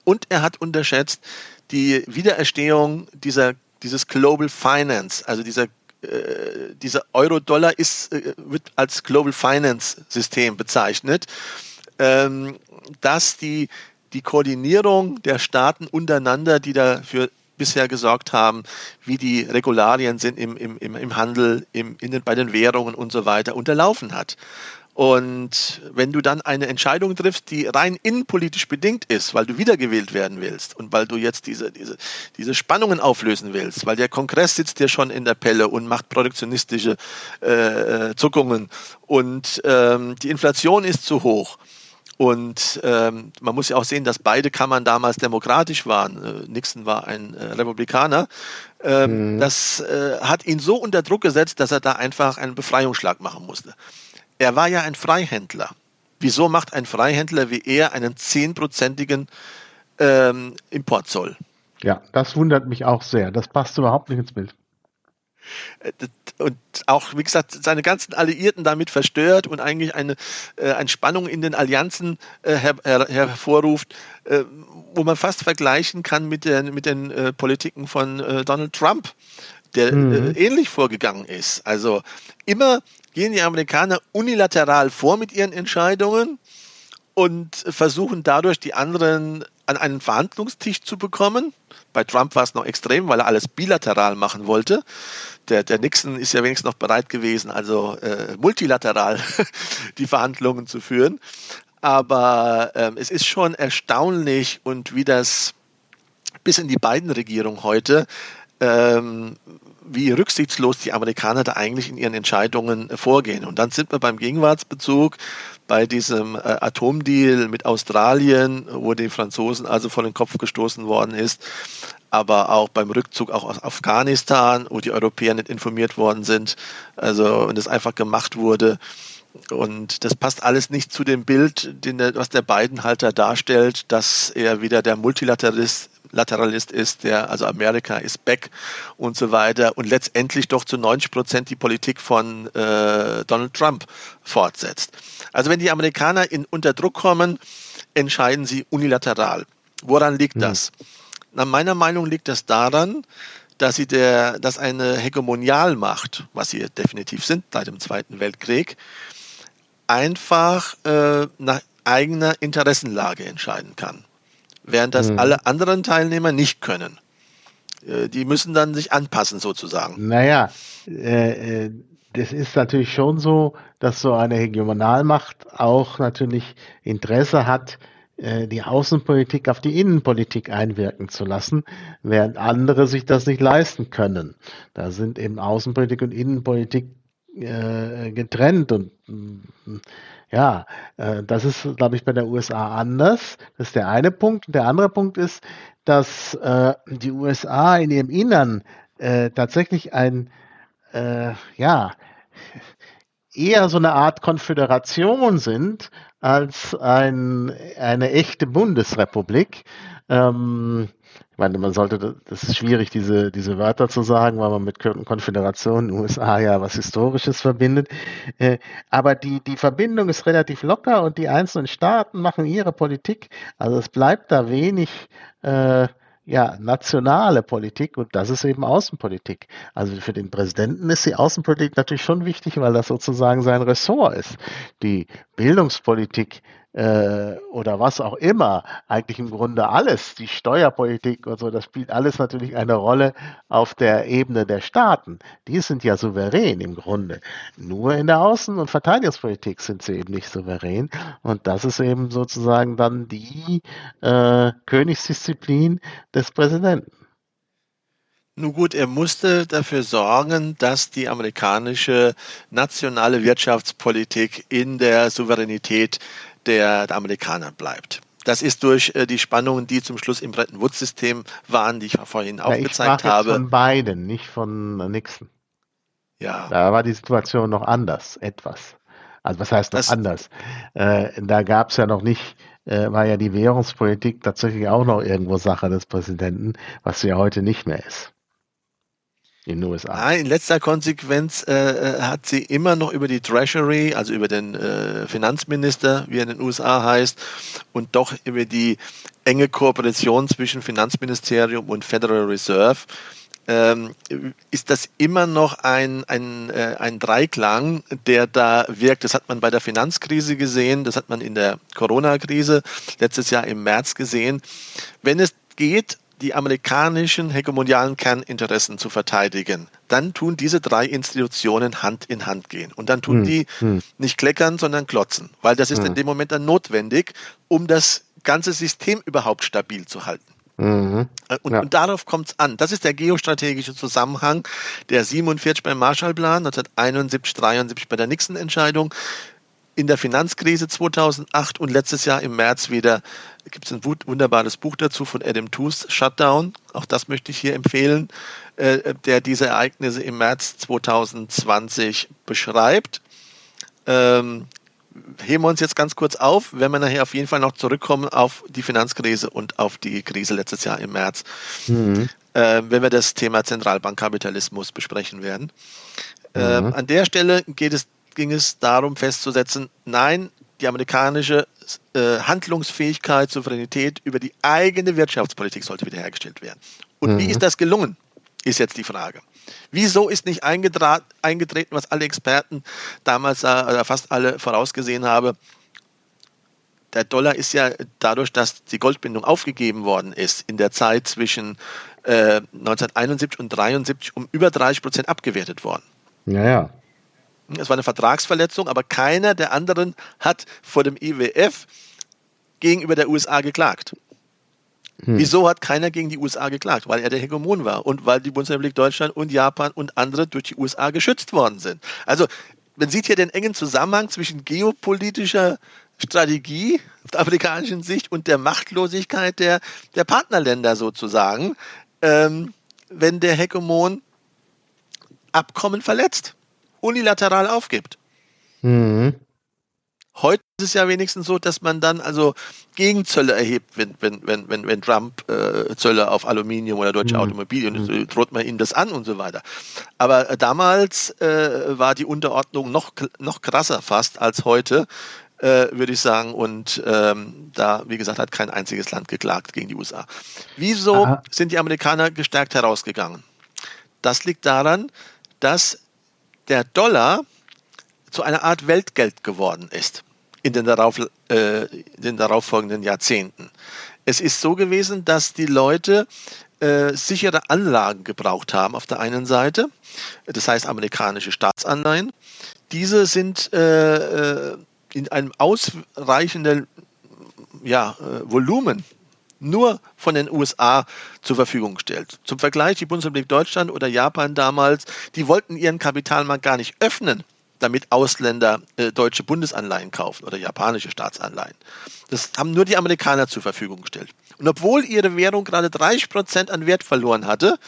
und er hat unterschätzt die Wiedererstehung dieser, dieses Global Finance, also dieser äh, dieser Euro-Dollar ist, äh, wird als Global Finance System bezeichnet, ähm, dass die, die Koordinierung der Staaten untereinander, die dafür bisher gesorgt haben, wie die Regularien sind im, im, im Handel, im, den, bei den Währungen und so weiter, unterlaufen hat. Und wenn du dann eine Entscheidung triffst, die rein innenpolitisch bedingt ist, weil du wiedergewählt werden willst und weil du jetzt diese, diese, diese Spannungen auflösen willst, weil der Kongress sitzt dir schon in der Pelle und macht produktionistische äh, Zuckungen und ähm, die Inflation ist zu hoch. Und ähm, man muss ja auch sehen, dass beide Kammern damals demokratisch waren. Äh, Nixon war ein äh, Republikaner. Ähm, mhm. Das äh, hat ihn so unter Druck gesetzt, dass er da einfach einen Befreiungsschlag machen musste. Er war ja ein Freihändler. Wieso macht ein Freihändler wie er einen zehnprozentigen ähm, Importzoll? Ja, das wundert mich auch sehr. Das passt überhaupt nicht ins Bild. Äh, und auch, wie gesagt, seine ganzen Alliierten damit verstört und eigentlich eine, äh, eine Spannung in den Allianzen äh, her, her, hervorruft, äh, wo man fast vergleichen kann mit den, mit den äh, Politiken von Donald Trump, der mhm. ähnlich vorgegangen ist. Also immer gehen die Amerikaner unilateral vor mit ihren Entscheidungen und versuchen dadurch die anderen an einen Verhandlungstisch zu bekommen. Bei Trump war es noch extrem, weil er alles bilateral machen wollte. Der, der Nixon ist ja wenigstens noch bereit gewesen, also äh, multilateral <laughs> die Verhandlungen zu führen. Aber ähm, es ist schon erstaunlich und wie das bis in die beiden Regierungen heute ähm, wie rücksichtslos die Amerikaner da eigentlich in ihren Entscheidungen vorgehen. Und dann sind wir beim Gegenwartsbezug bei diesem äh, Atomdeal mit Australien, wo die Franzosen also vor den Kopf gestoßen worden ist, aber auch beim Rückzug auch aus Afghanistan, wo die Europäer nicht informiert worden sind, also und es einfach gemacht wurde. Und das passt alles nicht zu dem Bild, den der, was der Biden-Halter darstellt, dass er wieder der Multilateralist Lateralist ist, der, also Amerika ist back und so weiter und letztendlich doch zu 90 Prozent die Politik von äh, Donald Trump fortsetzt. Also wenn die Amerikaner in, unter Druck kommen, entscheiden sie unilateral. Woran liegt mhm. das? Nach meiner Meinung liegt das daran, dass sie der, dass eine Hegemonialmacht, was sie definitiv sind seit dem Zweiten Weltkrieg, einfach äh, nach eigener Interessenlage entscheiden kann während das mhm. alle anderen Teilnehmer nicht können. Äh, die müssen dann sich anpassen sozusagen. Naja, äh, äh, das ist natürlich schon so, dass so eine Hegemonalmacht auch natürlich Interesse hat, die Außenpolitik auf die Innenpolitik einwirken zu lassen, während andere sich das nicht leisten können. Da sind eben Außenpolitik und Innenpolitik äh, getrennt und ja, äh, das ist, glaube ich, bei der USA anders. Das ist der eine Punkt. Der andere Punkt ist, dass äh, die USA in ihrem Innern äh, tatsächlich ein, äh, ja, eher so eine Art Konföderation sind als ein, eine echte Bundesrepublik. Ähm, meine, man sollte, das ist schwierig, diese, diese Wörter zu sagen, weil man mit Konföderation USA ja was Historisches verbindet. Äh, aber die, die Verbindung ist relativ locker und die einzelnen Staaten machen ihre Politik. Also es bleibt da wenig, äh, ja nationale Politik und das ist eben Außenpolitik. Also für den Präsidenten ist die Außenpolitik natürlich schon wichtig, weil das sozusagen sein Ressort ist. Die Bildungspolitik äh, oder was auch immer, eigentlich im Grunde alles, die Steuerpolitik und so, das spielt alles natürlich eine Rolle auf der Ebene der Staaten. Die sind ja souverän im Grunde. Nur in der Außen- und Verteidigungspolitik sind sie eben nicht souverän. Und das ist eben sozusagen dann die äh, Königsdisziplin des Präsidenten. Nun gut, er musste dafür sorgen, dass die amerikanische nationale Wirtschaftspolitik in der Souveränität der, der Amerikaner bleibt. Das ist durch äh, die Spannungen, die zum Schluss im Bretton Woods-System waren, die ich vorhin ja, aufgezeigt ich habe. Von beiden, nicht von Nixon. Ja. Da war die Situation noch anders, etwas. Also was heißt noch das, anders? Äh, da gab es ja noch nicht, äh, war ja die Währungspolitik tatsächlich auch noch irgendwo Sache des Präsidenten, was sie ja heute nicht mehr ist in den USA. Nein, in letzter Konsequenz äh, äh, hat sie immer noch über die Treasury, also über den äh, Finanzminister, wie er in den USA heißt, und doch über die enge Kooperation zwischen Finanzministerium und Federal Reserve, ähm, ist das immer noch ein, ein, äh, ein Dreiklang, der da wirkt. Das hat man bei der Finanzkrise gesehen, das hat man in der Corona-Krise letztes Jahr im März gesehen. Wenn es geht, die amerikanischen hegemonialen Kerninteressen zu verteidigen, dann tun diese drei Institutionen Hand in Hand gehen. Und dann tun hm, die hm. nicht kleckern, sondern klotzen, weil das ist hm. in dem Moment dann notwendig, um das ganze System überhaupt stabil zu halten. Mhm. Äh, und, ja. und, darauf kommt es an. Das ist der geostrategische Zusammenhang der 47 beim Marshallplan, 1971, 73 bei der Nixon-Entscheidung, in der Finanzkrise 2008 und letztes Jahr im März wieder gibt es ein wunderbares Buch dazu von Adam Tooze, Shutdown. Auch das möchte ich hier empfehlen, äh, der diese Ereignisse im März 2020 beschreibt. Ähm, heben wir uns jetzt ganz kurz auf, wenn wir nachher auf jeden Fall noch zurückkommen auf die Finanzkrise und auf die Krise letztes Jahr im März, mhm. äh, wenn wir das Thema Zentralbankkapitalismus besprechen werden. Mhm. Ähm, an der Stelle geht es ging es darum festzusetzen, nein, die amerikanische äh, Handlungsfähigkeit, Souveränität über die eigene Wirtschaftspolitik sollte wiederhergestellt werden. Und mhm. wie ist das gelungen, ist jetzt die Frage. Wieso ist nicht eingetreten, was alle Experten damals äh, fast alle vorausgesehen haben? Der Dollar ist ja dadurch, dass die Goldbindung aufgegeben worden ist, in der Zeit zwischen äh, 1971 und 1973 um über 30 Prozent abgewertet worden. Ja, ja. Es war eine Vertragsverletzung, aber keiner der anderen hat vor dem IWF gegenüber der USA geklagt. Hm. Wieso hat keiner gegen die USA geklagt? Weil er der Hegemon war und weil die Bundesrepublik Deutschland und Japan und andere durch die USA geschützt worden sind. Also man sieht hier den engen Zusammenhang zwischen geopolitischer Strategie auf der amerikanischen Sicht und der Machtlosigkeit der, der Partnerländer sozusagen, ähm, wenn der Hegemon Abkommen verletzt unilateral aufgibt. Mhm. Heute ist es ja wenigstens so, dass man dann also Gegenzölle erhebt, wenn, wenn, wenn, wenn, wenn Trump äh, Zölle auf Aluminium oder deutsche mhm. Automobilien, mhm. droht man ihnen das an und so weiter. Aber äh, damals äh, war die Unterordnung noch, noch krasser fast als heute, äh, würde ich sagen. Und ähm, da, wie gesagt, hat kein einziges Land geklagt gegen die USA. Wieso Aha. sind die Amerikaner gestärkt herausgegangen? Das liegt daran, dass der Dollar zu einer Art Weltgeld geworden ist in den, darauf, äh, den darauffolgenden Jahrzehnten. Es ist so gewesen, dass die Leute äh, sichere Anlagen gebraucht haben auf der einen Seite, das heißt amerikanische Staatsanleihen. Diese sind äh, äh in einem ausreichenden ja, äh, Volumen nur von den USA zur Verfügung gestellt. Zum Vergleich, die Bundesrepublik Deutschland oder Japan damals, die wollten ihren Kapitalmarkt gar nicht öffnen, damit Ausländer äh, deutsche Bundesanleihen kaufen oder japanische Staatsanleihen. Das haben nur die Amerikaner zur Verfügung gestellt. Und obwohl ihre Währung gerade 30 Prozent an Wert verloren hatte,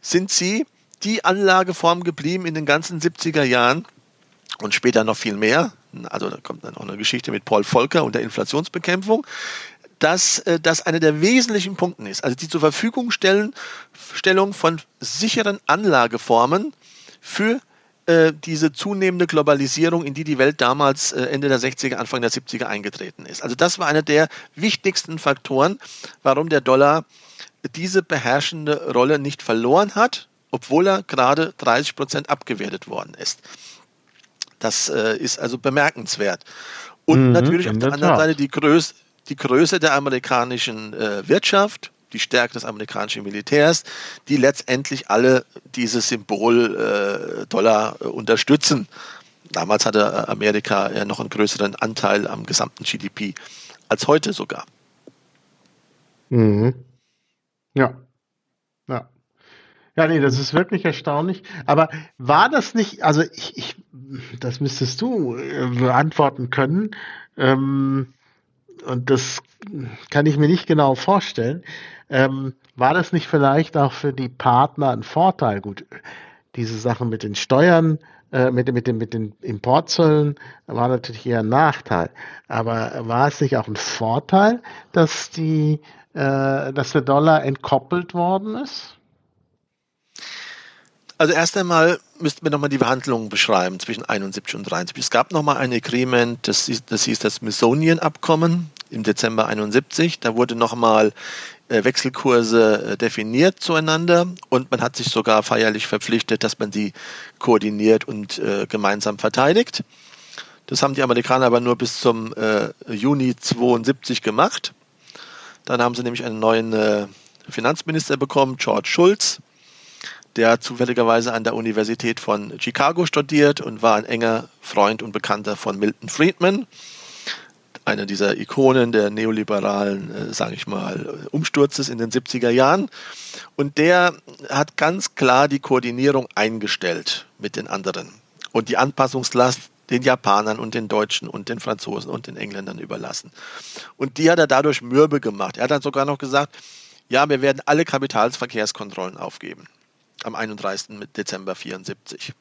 sind sie die Anlageform geblieben in den ganzen 70er Jahren und später noch viel mehr. Also da kommt dann auch eine Geschichte mit Paul Volcker und der Inflationsbekämpfung dass äh, das einer der wesentlichen Punkte ist. Also die zur Verfügung stellen, Stellung von sicheren Anlageformen für äh, diese zunehmende Globalisierung, in die die Welt damals äh, Ende der 60er, Anfang der 70er eingetreten ist. Also das war einer der wichtigsten Faktoren, warum der Dollar diese beherrschende Rolle nicht verloren hat, obwohl er gerade 30 Prozent abgewertet worden ist. Das äh, ist also bemerkenswert. Und mhm, natürlich auf der anderen Seite die Größe, die Größe der amerikanischen äh, Wirtschaft, die Stärke des amerikanischen Militärs, die letztendlich alle dieses Symbol äh, Dollar äh, unterstützen. Damals hatte Amerika ja noch einen größeren Anteil am gesamten GDP als heute sogar. Mhm. Ja. Ja. Ja, nee, das ist wirklich erstaunlich. Aber war das nicht, also ich, ich das müsstest du äh, beantworten können. Ähm, und das kann ich mir nicht genau vorstellen. Ähm, war das nicht vielleicht auch für die Partner ein Vorteil? Gut, diese Sachen mit den Steuern, äh, mit, mit, den, mit den Importzöllen war natürlich eher ein Nachteil. Aber war es nicht auch ein Vorteil, dass, die, äh, dass der Dollar entkoppelt worden ist? Also erst einmal müssten wir nochmal die Verhandlungen beschreiben zwischen 71 und 73. Es gab nochmal ein Agreement, das, das hieß das Smithsonian-Abkommen im Dezember 71. Da wurde nochmal äh, Wechselkurse äh, definiert zueinander und man hat sich sogar feierlich verpflichtet, dass man die koordiniert und äh, gemeinsam verteidigt. Das haben die Amerikaner aber nur bis zum äh, Juni 72 gemacht. Dann haben sie nämlich einen neuen äh, Finanzminister bekommen, George Schulz der zufälligerweise an der Universität von Chicago studiert und war ein enger Freund und Bekannter von Milton Friedman, einer dieser Ikonen der neoliberalen, äh, sage ich mal, Umsturzes in den 70er Jahren. Und der hat ganz klar die Koordinierung eingestellt mit den anderen und die Anpassungslast den Japanern und den Deutschen und den Franzosen und den Engländern überlassen. Und die hat er dadurch mürbe gemacht. Er hat dann sogar noch gesagt, ja, wir werden alle Kapitalsverkehrskontrollen aufgeben am 31. Dezember 74.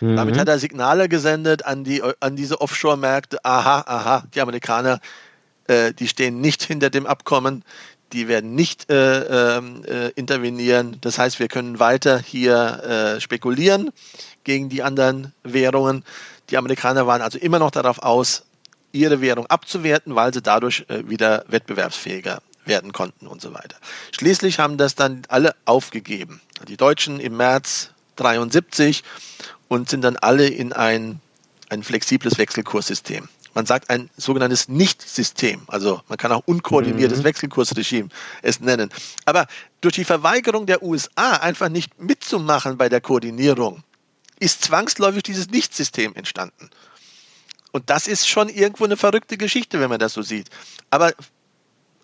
Mhm. Damit hat er Signale gesendet an, die, an diese Offshore-Märkte. Aha, aha, die Amerikaner, äh, die stehen nicht hinter dem Abkommen, die werden nicht äh, ähm, äh, intervenieren. Das heißt, wir können weiter hier äh, spekulieren gegen die anderen Währungen. Die Amerikaner waren also immer noch darauf aus, ihre Währung abzuwerten, weil sie dadurch äh, wieder wettbewerbsfähiger werden konnten und so weiter. Schließlich haben das dann alle aufgegeben. Die Deutschen im März 73 und sind dann alle in ein, ein flexibles Wechselkurssystem. Man sagt ein sogenanntes Nicht-System. Also man kann auch unkoordiniertes mhm. Wechselkursregime es nennen. Aber durch die Verweigerung der USA einfach nicht mitzumachen bei der Koordinierung, ist zwangsläufig dieses Nicht-System entstanden. Und das ist schon irgendwo eine verrückte Geschichte, wenn man das so sieht. Aber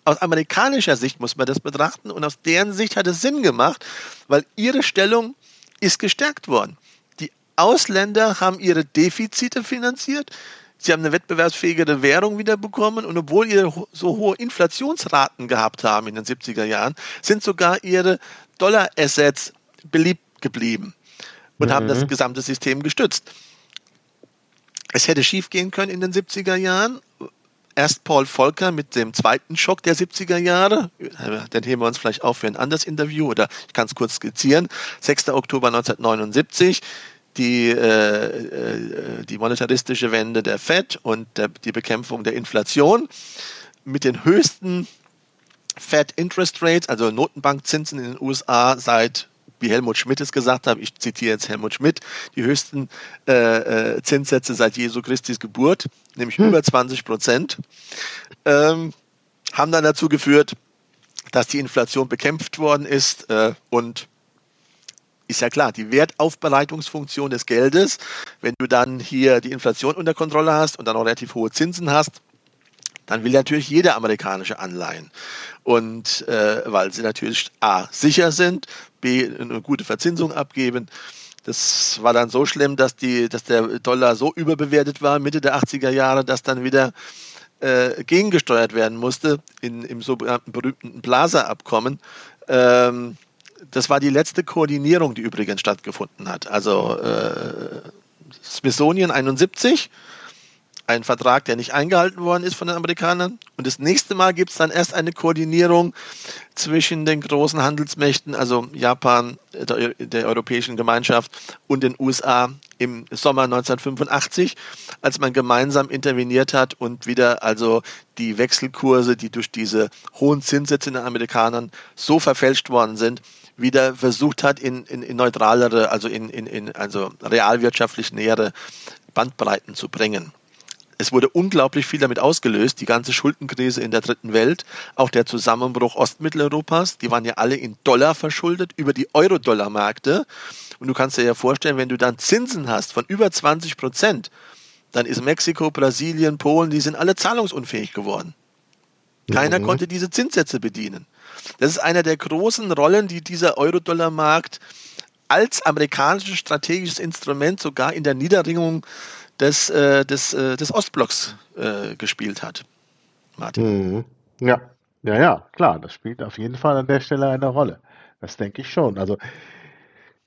aus amerikanischer Sicht muss man das betrachten und aus deren Sicht hat es Sinn gemacht, weil ihre Stellung ist gestärkt worden. Die Ausländer haben ihre Defizite finanziert, sie haben eine wettbewerbsfähigere Währung wiederbekommen und obwohl ihre so hohe Inflationsraten gehabt haben in den 70er Jahren, sind sogar ihre Dollar-Assets beliebt geblieben und mhm. haben das gesamte System gestützt. Es hätte schiefgehen können in den 70er Jahren, erst Paul Volcker mit dem zweiten Schock der 70er Jahre. Den heben wir uns vielleicht auf für ein anderes Interview oder ich kann es kurz skizzieren. 6. Oktober 1979 die, äh, äh, die monetaristische Wende der Fed und der, die Bekämpfung der Inflation mit den höchsten Fed Interest Rates, also Notenbankzinsen in den USA seit wie Helmut Schmidt es gesagt hat, ich zitiere jetzt Helmut Schmidt, die höchsten äh, äh, Zinssätze seit Jesu Christis Geburt, nämlich hm. über 20 Prozent, ähm, haben dann dazu geführt, dass die Inflation bekämpft worden ist äh, und ist ja klar, die Wertaufbereitungsfunktion des Geldes, wenn du dann hier die Inflation unter Kontrolle hast und dann auch relativ hohe Zinsen hast, dann will natürlich jeder amerikanische Anleihen. Und äh, weil sie natürlich A sicher sind, B eine gute Verzinsung abgeben. Das war dann so schlimm, dass, die, dass der Dollar so überbewertet war, Mitte der 80er Jahre, dass dann wieder äh, gegengesteuert werden musste in, im sogenannten berühmten Plaza-Abkommen. Ähm, das war die letzte Koordinierung, die übrigens stattgefunden hat. Also äh, Smithsonian 71 ein Vertrag, der nicht eingehalten worden ist von den Amerikanern. Und das nächste Mal gibt es dann erst eine Koordinierung zwischen den großen Handelsmächten, also Japan, der, der, Europäischen Gemeinschaft und den USA im Sommer 1985, als man gemeinsam interveniert hat und wieder also die Wechselkurse, die durch diese hohen Zinssätze in den Amerikanern so verfälscht worden sind, wieder versucht hat, in, in, in neutralere, also in, in also realwirtschaftlich nähere Bandbreiten zu bringen. Es wurde unglaublich viel damit ausgelöst, die ganze Schuldenkrise in der dritten Welt, auch der Zusammenbruch Ostmitteleuropas, die waren ja alle in Dollar verschuldet über die Euro-Dollar-Märkte. Und du kannst dir ja vorstellen, wenn du dann Zinsen hast von über 20 Prozent, dann ist Mexiko, Brasilien, Polen, die sind alle zahlungsunfähig geworden. Keiner mhm. konnte diese Zinssätze bedienen. Das ist einer der großen Rollen, die dieser Euro-Dollar-Markt als amerikanisches strategisches Instrument sogar in der Niederringung des, äh, des, äh, des Ostblocks äh, gespielt hat. Martin. Mhm. Ja, ja, ja, klar, das spielt auf jeden Fall an der Stelle eine Rolle. Das denke ich schon. Also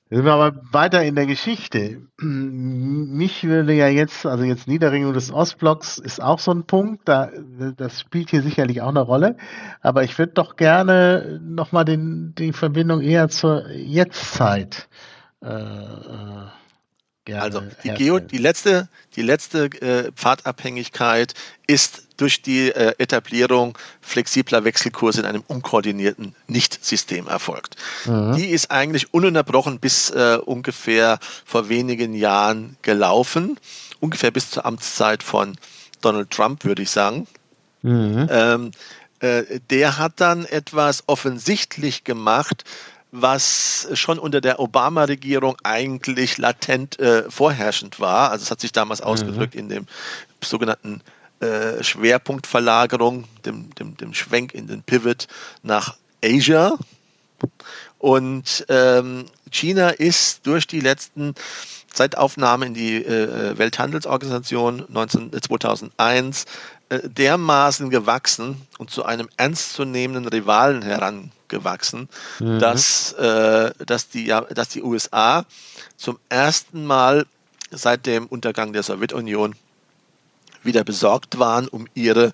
sind wir aber weiter in der Geschichte. <clears throat> Mich würde ja jetzt, also jetzt Niederringung des Ostblocks ist auch so ein Punkt, da, das spielt hier sicherlich auch eine Rolle. Aber ich würde doch gerne nochmal die Verbindung eher zur Jetztzeit äh, äh gerne. Also die, Geo, die letzte, die letzte äh, Pfadabhängigkeit ist durch die äh, Etablierung flexibler Wechselkurse in einem unkoordinierten Nicht-System erfolgt. Mhm. Die ist eigentlich ununterbrochen bis äh, ungefähr vor wenigen Jahren gelaufen, ungefähr bis zur Amtszeit von Donald Trump, würde ich sagen. Mhm. Ähm, äh, der hat dann etwas offensichtlich gemacht, was schon unter der Obama-Regierung eigentlich latent äh, vorherrschend war. Also es hat sich damals mhm. ausgedrückt in dem sogenannten äh, Schwerpunktverlagerung, dem, dem, dem Schwenk in den Pivot nach Asia. Und ähm, China ist durch die letzten Zeitaufnahme in die äh, Welthandelsorganisation 19, 2001 äh, dermaßen gewachsen und zu einem ernstzunehmenden Rivalen heran gewachsen, mhm. dass, äh, dass, die, dass die USA zum ersten Mal seit dem Untergang der Sowjetunion wieder besorgt waren um ihre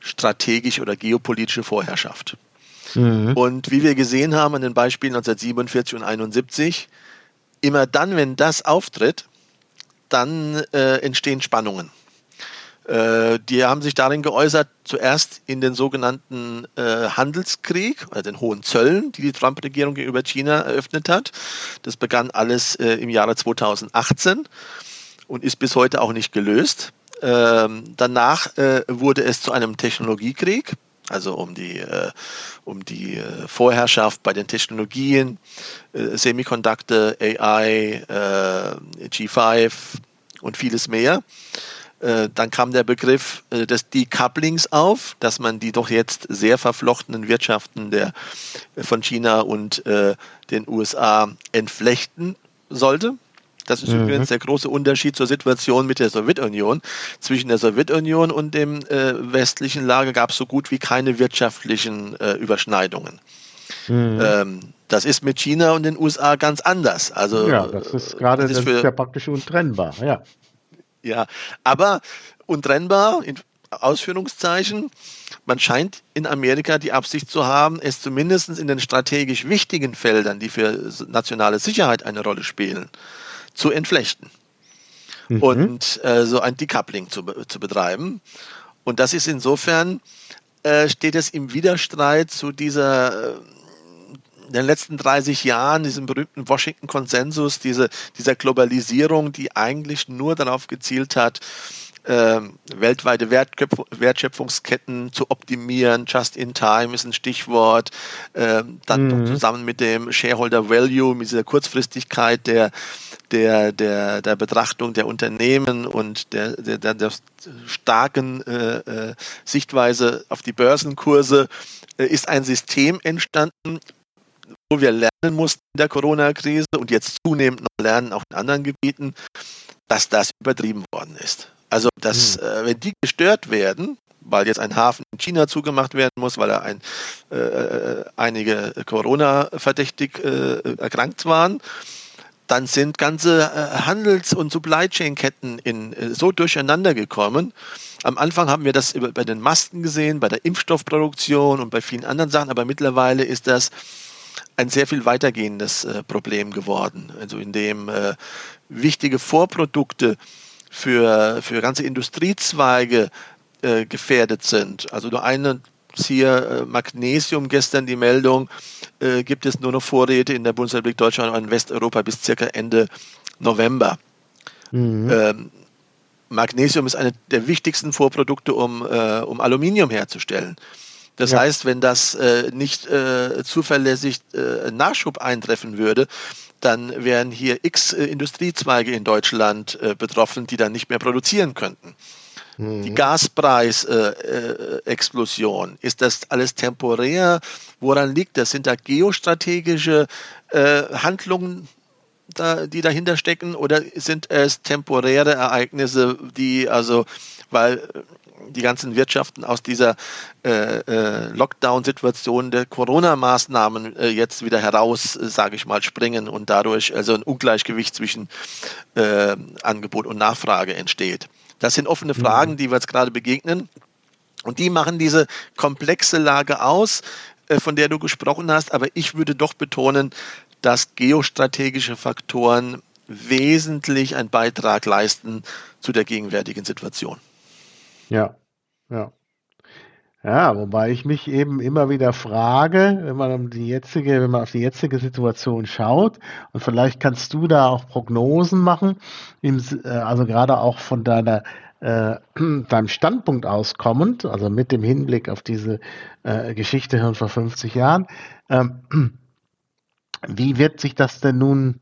strategische oder geopolitische Vorherrschaft. Mhm. Und wie wir gesehen haben an den Beispielen 1947 und 1971, immer dann, wenn das auftritt, dann äh, entstehen Spannungen. Äh, die haben sich darin geäußert, zuerst in den sogenannten äh, Handelskrieg oder den hohen Zöllen, die die Trump-Regierung gegenüber China eröffnet hat. Das begann alles äh, im Jahre 2018 und ist bis heute auch nicht gelöst. Ähm, danach äh, wurde es zu einem Technologiekrieg, also um die, äh, um die äh, Vorherrschaft bei den Technologien, Semiconductor, AI, G5 und vieles mehr. Äh, dann kam der Begriff äh, des Decouplings auf, dass man die doch jetzt sehr verflochtenen Wirtschaften der, äh, von China und äh, den USA entflechten sollte. Das ist mhm. übrigens der große Unterschied zur Situation mit der Sowjetunion. Zwischen der Sowjetunion und dem äh, westlichen Lager gab es so gut wie keine wirtschaftlichen äh, Überschneidungen. Mhm. Ähm, das ist mit China und den USA ganz anders. Also, ja, das ist gerade, das, ist, das ist ja praktisch untrennbar, ja. Ja, aber untrennbar, in Ausführungszeichen, man scheint in Amerika die Absicht zu haben, es zumindest in den strategisch wichtigen Feldern, die für nationale Sicherheit eine Rolle spielen, zu entflechten. Mhm. Und äh, so ein Decoupling zu, zu betreiben. Und das ist insofern, äh, steht es im Widerstreit zu dieser äh, in den letzten 30 Jahren, diesem berühmten Washington-Konsensus, diese, dieser Globalisierung, die eigentlich nur darauf gezielt hat, äh, weltweite Wertschöpfungsketten zu optimieren. Just in time ist ein Stichwort. Äh, dann mhm. zusammen mit dem Shareholder Value, mit dieser Kurzfristigkeit der, der, der, der Betrachtung der Unternehmen und der, der, der, der starken äh, äh Sichtweise auf die Börsenkurse äh, ist ein System entstanden, wo wir lernen mussten in der Corona-Krise und jetzt zunehmend noch lernen, auch in anderen Gebieten, dass das übertrieben worden ist. Also, dass, mhm. äh, wenn die gestört werden, weil jetzt ein Hafen in China zugemacht werden muss, weil er ein, äh, einige Corona-verdächtig äh, erkrankt waren, dann sind ganze äh, Handels- und Supply Chain Ketten in, äh, so durcheinander gekommen. Am Anfang haben wir das bei den Masken gesehen, bei der Impfstoffproduktion und bei vielen anderen Sachen, aber mittlerweile ist das ein sehr viel weitergehendes äh, Problem geworden. Also in dem äh, wichtige Vorprodukte für, für ganze Industriezweige äh, gefährdet sind. Also nur eine hier Magnesium gestern die Meldung, äh, gibt es nur noch Vorräte in der Bundesrepublik Deutschland und Westeuropa bis circa Ende November. Mhm. Ähm, Magnesium ist eine der wichtigsten Vorprodukte, um, äh, um Aluminium herzustellen. Das ja. heißt, wenn das äh, nicht äh, zuverlässig äh, Nachschub eintreffen würde, dann wären hier x äh, Industriezweige in Deutschland äh, betroffen, die dann nicht mehr produzieren könnten. Mhm. Die Gaspreisexplosion, äh, ist das alles temporär? Woran liegt das? Sind da geostrategische Handlungen da, die dahinter stecken oder sind es temporäre Ereignisse, die also, weil die ganzen Wirtschaften aus dieser äh, äh, Lockdown-Situation der Corona-Maßnahmen äh, jetzt wieder heraus, äh, sage ich mal, springen und dadurch also ein Ungleichgewicht zwischen äh, Angebot und Nachfrage entsteht. Das sind offene mhm. Fragen, die wir jetzt gerade begegnen. Und die machen diese komplexe Lage aus, äh, von der du gesprochen hast. Aber ich würde doch betonen, dass geostrategische Faktoren wesentlich einen Beitrag leisten zu der gegenwärtigen Situation. Ja, ja. Ja, wobei ich mich eben immer wieder frage, wenn man um die jetzige, wenn man auf die jetzige Situation schaut, und vielleicht kannst du da auch Prognosen machen, äh, also gerade auch von deiner äh, <clears throat> deinem Standpunkt auskommend, also mit dem Hinblick auf diese äh, Geschichte vor 50 Jahren, ähm, <clears throat> wie wird sich das denn nun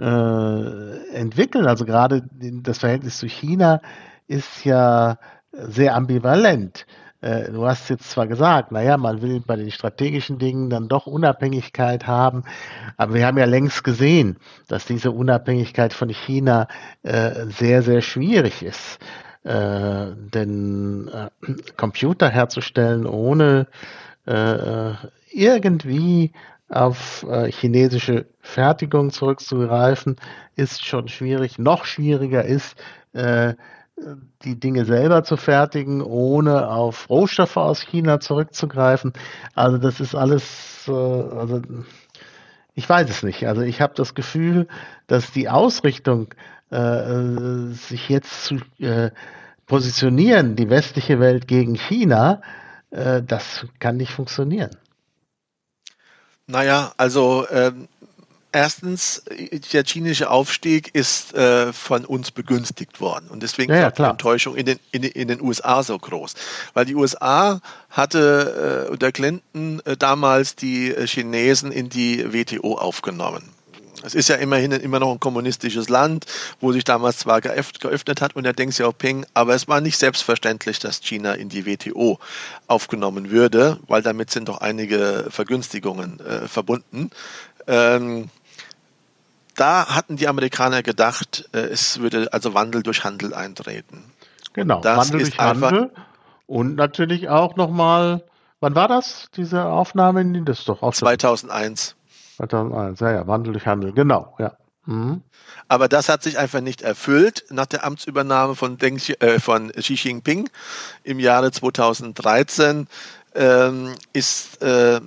äh, entwickeln? Also gerade das Verhältnis zu China ist ja sehr ambivalent. Äh, du hast jetzt zwar gesagt, naja, man will bei den strategischen Dingen dann doch Unabhängigkeit haben, aber wir haben ja längst gesehen, dass diese Unabhängigkeit von China äh, sehr, sehr schwierig ist. Äh, denn Computer herzustellen ohne irgendwie auf chinesische Fertigung zurückzugreifen, ist schon schwierig. Noch schwieriger ist, äh, die Dinge selber zu fertigen, ohne auf Rohstoffe aus China zurückzugreifen. Also das ist alles, äh, also ich weiß es nicht. Also ich habe das Gefühl, dass die Ausrichtung, äh, sich jetzt zu äh, positionieren, die westliche Welt gegen China, äh, das kann nicht funktionieren. Naja, also ähm, erstens, der chinesische Aufstieg ist äh, von uns begünstigt worden. Und deswegen ja, ja, die Enttäuschung in den, in, in, den USA so groß. Weil die USA hatte äh, unter Clinton äh, damals die äh, Chinesen in die WTO aufgenommen. Es ist ja immerhin immer noch ein kommunistisches Land, wo sich damals zwar geöffnet hat unter Deng Xiaoping, aber es war nicht selbstverständlich, dass China in die WTO aufgenommen würde, weil damit sind doch einige Vergünstigungen äh, verbunden. Ähm, da hatten die Amerikaner gedacht, äh, es würde also Wandel durch Handel eintreten. Genau, Wandel durch Handel und natürlich auch nochmal, wann war das, diese Aufnahme? Das doch auch 2001. 2001, ja, ja, Wandel durch Handel, genau, ja. Mhm. Aber das hat sich einfach nicht erfüllt. Nach der Amtsübernahme von, Deng, äh, von Xi Jinping im Jahre 2013 ähm, ist äh,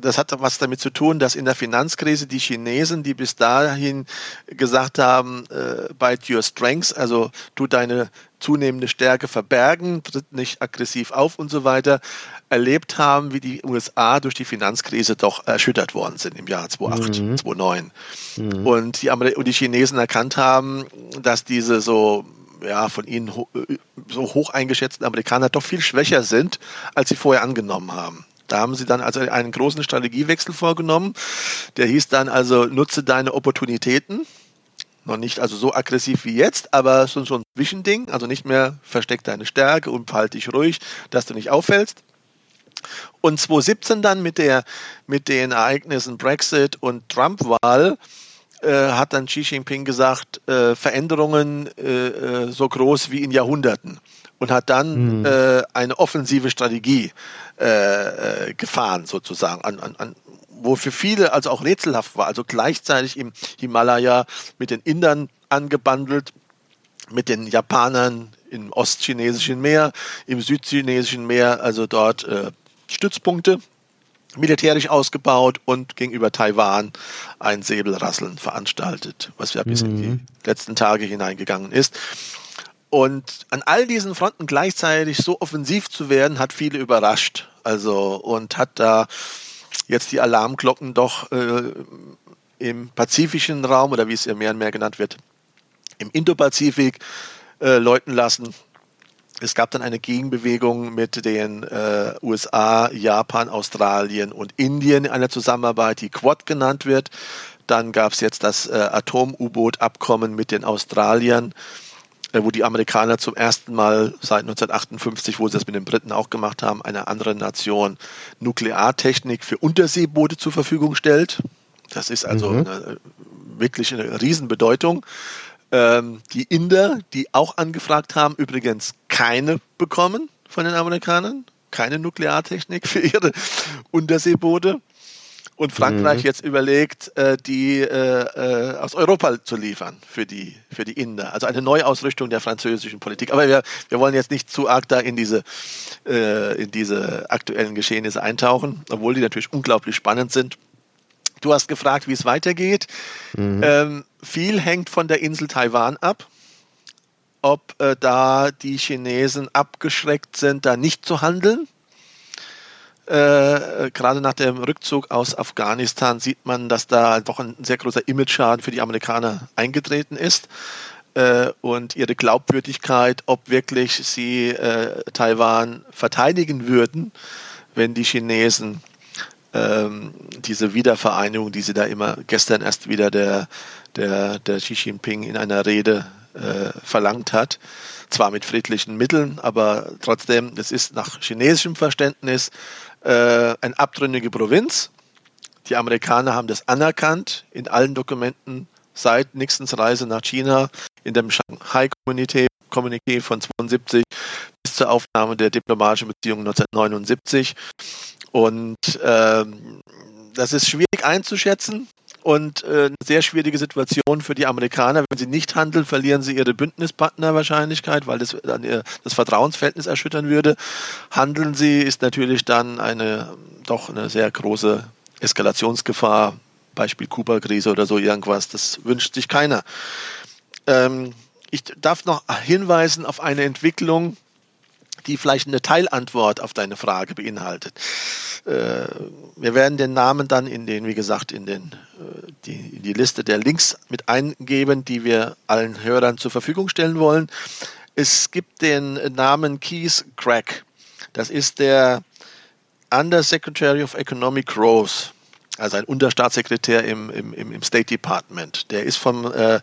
das hat was damit zu tun, dass in der Finanzkrise die Chinesen, die bis dahin gesagt haben, äh, bite your strengths, also tu deine zunehmende Stärke verbergen, tritt nicht aggressiv auf und so weiter, erlebt haben, wie die USA durch die Finanzkrise doch erschüttert worden sind im Jahr 2008, mhm. 2009. Mhm. Und, die und die Chinesen erkannt haben, dass diese so ja, von ihnen so hoch eingeschätzten Amerikaner doch viel schwächer sind, als sie vorher angenommen haben. Da haben sie dann also einen großen Strategiewechsel vorgenommen. Der hieß dann also, nutze deine Opportunitäten. Noch nicht also so aggressiv wie jetzt, aber schon so ein Zwischending. Also nicht mehr versteck deine Stärke und verhalte dich ruhig, dass du nicht auffällst. Und 2017 dann mit, der, mit den Ereignissen Brexit und Trump-Wahl äh, hat dann Xi Jinping gesagt, äh, Veränderungen äh, äh so groß wie in Jahrhunderten und hat dann mhm. eine offensive Strategie äh, äh, gefahren sozusagen, an, an, an wo für viele also auch rätselhaft war, also gleichzeitig im Himalaya mit den Indern angebandelt, mit den Japanern im ostchinesischen Meer, im südchinesischen Meer, also dort äh, Stützpunkte militärisch ausgebaut und gegenüber Taiwan ein Säbelrasseln veranstaltet, was ja bis mhm. in die mhm. letzten Tage hineingegangen ist. Und an all diesen Fronten gleichzeitig so offensiv zu werden, hat viele überrascht. Also und hat da jetzt die Alarmglocken doch äh, im pazifischen Raum oder wie es ja mehr und mehr genannt wird, im Indopazifik äh, läuten lassen. Es gab dann eine Gegenbewegung mit den äh, USA, Japan, Australien und Indien in einer Zusammenarbeit, die Quad genannt wird. Dann gab es jetzt das äh, Atom-U-Boot-Abkommen mit den Australiern, wo die Amerikaner zum ersten Mal seit 1958, wo sie das mit den Briten auch gemacht haben, einer anderen Nation Nukleartechnik für Unterseeboote zur Verfügung stellt. Das ist also mhm. eine, wirklich eine Riesenbedeutung. Ähm, die Inder, die auch angefragt haben, übrigens keine bekommen von den Amerikanern, keine Nukleartechnik für ihre Unterseeboote. Und Frankreich mhm. jetzt überlegt, äh, die äh, äh, aus Europa zu liefern für die, für die Inder. Also eine Neuausrichtung der französischen Politik. Aber wir, wir wollen jetzt nicht zu arg da in diese, äh, in diese aktuellen Geschehnisse eintauchen, obwohl die natürlich unglaublich spannend sind. Du hast gefragt, wie es weitergeht. Mhm. Ähm, viel hängt von der Insel Taiwan ab. Ob äh, da die Chinesen abgeschreckt sind, da nicht zu handeln. Äh, gerade nach dem Rückzug aus Afghanistan sieht man, dass da doch ein sehr großer Image-Schaden für die Amerikaner eingetreten ist. Äh, und ihre Glaubwürdigkeit, ob wirklich sie äh, Taiwan verteidigen würden, wenn die Chinesen ähm, diese Wiedervereinigung, die sie da immer gestern erst wieder der, der, der Xi Jinping in einer Rede äh, verlangt hat. Zwar mit friedlichen Mitteln, aber trotzdem, es ist nach chinesischem Verständnis äh, eine abtrünnige Provinz. Die Amerikaner haben das anerkannt in allen Dokumenten seit Nixons Reise nach China, in dem Shanghai-Kommuniqué von 72 bis zur Aufnahme der diplomatischen Beziehungen 1979. Und ähm, das ist schwierig einzuschätzen und äh, eine sehr schwierige Situation für die Amerikaner. Wenn sie nicht handeln, verlieren sie ihre Bündnispartnerwahrscheinlichkeit, weil das dann ihr, das Vertrauensverhältnis erschüttern würde. Handeln sie, ist natürlich dann eine doch eine sehr große Eskalationsgefahr. Beispiel Kuba-Krise oder so irgendwas. Das wünscht sich keiner. Ähm, ich darf noch hinweisen auf eine Entwicklung, die vielleicht eine Teilantwort auf deine Frage beinhaltet. Äh, wir werden den Namen dann in den, wie gesagt, in den, äh, die, in die Liste der Links mit eingeben, die wir allen Hörern zur Verfügung stellen wollen. Es gibt den Namen Keith Crack. Das ist der Undersecretary of Economic Growth also ein Unterstaatssekretär im, im, im State Department. Der ist vom, äh,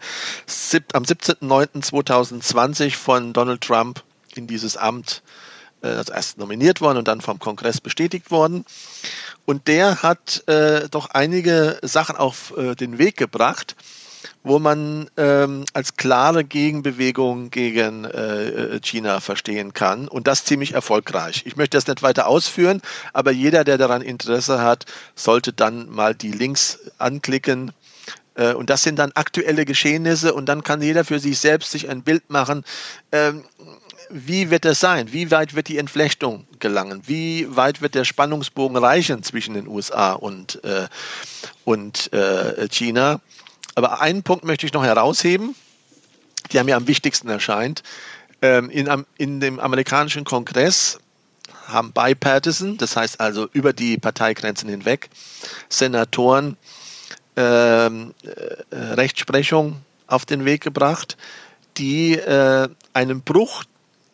am 17.09.2020 von Donald Trump in dieses Amt äh, erst nominiert worden und dann vom Kongress bestätigt worden. Und der hat äh, doch einige Sachen auf äh, den Weg gebracht, wo man ähm, als klare Gegenbewegung gegen äh, China verstehen kann und das ziemlich erfolgreich. Ich möchte das nicht weiter ausführen, aber jeder, der daran Interesse hat, sollte dann mal die Links anklicken. Äh, und das sind dann aktuelle Geschehnisse und dann kann jeder für sich selbst sich ein Bild machen. Ähm, wie wird das sein? Wie weit wird die Entflechtung gelangen? Wie weit wird der Spannungsbogen reichen zwischen den USA und, äh, und äh, China? Aber einen Punkt möchte ich noch herausheben, der mir am wichtigsten erscheint. Ähm, in, in dem amerikanischen Kongress haben bipartisan, das heißt also über die Parteigrenzen hinweg, Senatoren ähm, äh, Rechtsprechung auf den Weg gebracht, die äh, einen Bruch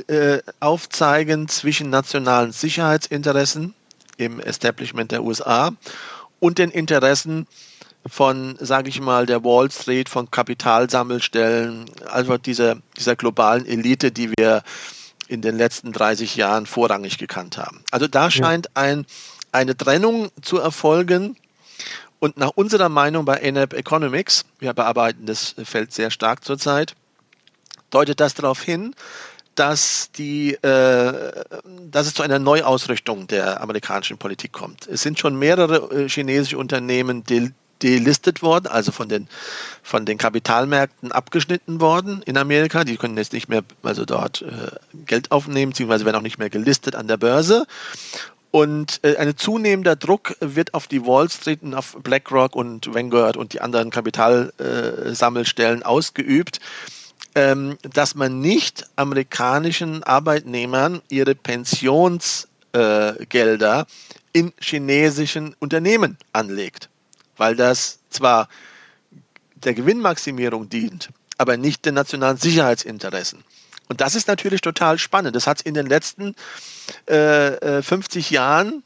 äh, aufzeigen zwischen nationalen Sicherheitsinteressen im Establishment der USA und den Interessen von, sage ich mal, der Wall Street, von Kapitalsammelstellen, also dieser, dieser globalen Elite, die wir in den letzten 30 Jahren vorrangig gekannt haben. Also da scheint ein, eine Trennung zu erfolgen. Und nach unserer Meinung bei NAP Economics, wir bearbeiten das Feld sehr stark zurzeit, deutet das darauf hin, dass, die, äh, dass es zu einer Neuausrichtung der amerikanischen Politik kommt. Es sind schon mehrere äh, chinesische Unternehmen delistet worden, also von den, von den Kapitalmärkten abgeschnitten worden in Amerika. Die können jetzt nicht mehr also dort äh, Geld aufnehmen, beziehungsweise werden auch nicht mehr gelistet an der Börse. Und äh, ein zunehmender Druck wird auf die Wall Street und auf BlackRock und Vanguard und die anderen Kapitalsammelstellen äh, ausgeübt, ähm, dass man nicht amerikanischen Arbeitnehmern ihre Pensionsgelder in chinesischen Unternehmen anlegt weil das zwar der Gewinnmaximierung dient, aber nicht den nationalen Sicherheitsinteressen. Und das ist natürlich total spannend. Das hat es in den letzten äh, 50 äh, Jahren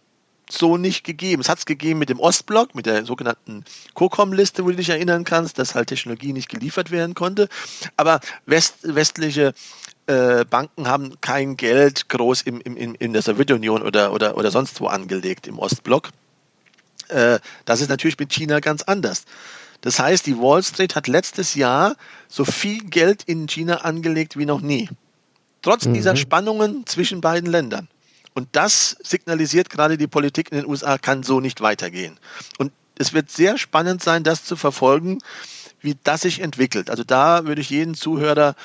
so nicht gegeben. Es hat es gegeben mit dem Ostblock, mit der sogenannten COCOM-Liste, wo du dich erinnern kannst, dass halt Technologie nicht geliefert werden konnte. Aber West, westliche äh, Banken haben kein Geld groß im, im, in der Sowjetunion oder, oder, oder sonst wo angelegt im Ostblock. Äh, das ist natürlich mit China ganz anders. Das heißt, die Wall Street hat letztes Jahr so viel Geld in China angelegt wie noch nie. Trotz mhm. dieser Spannungen zwischen beiden Ländern. Und das signalisiert gerade die Politik in den USA, kann so nicht weitergehen. Und es wird sehr spannend sein, das zu verfolgen, wie das sich entwickelt. Also da würde ich jeden Zuhörer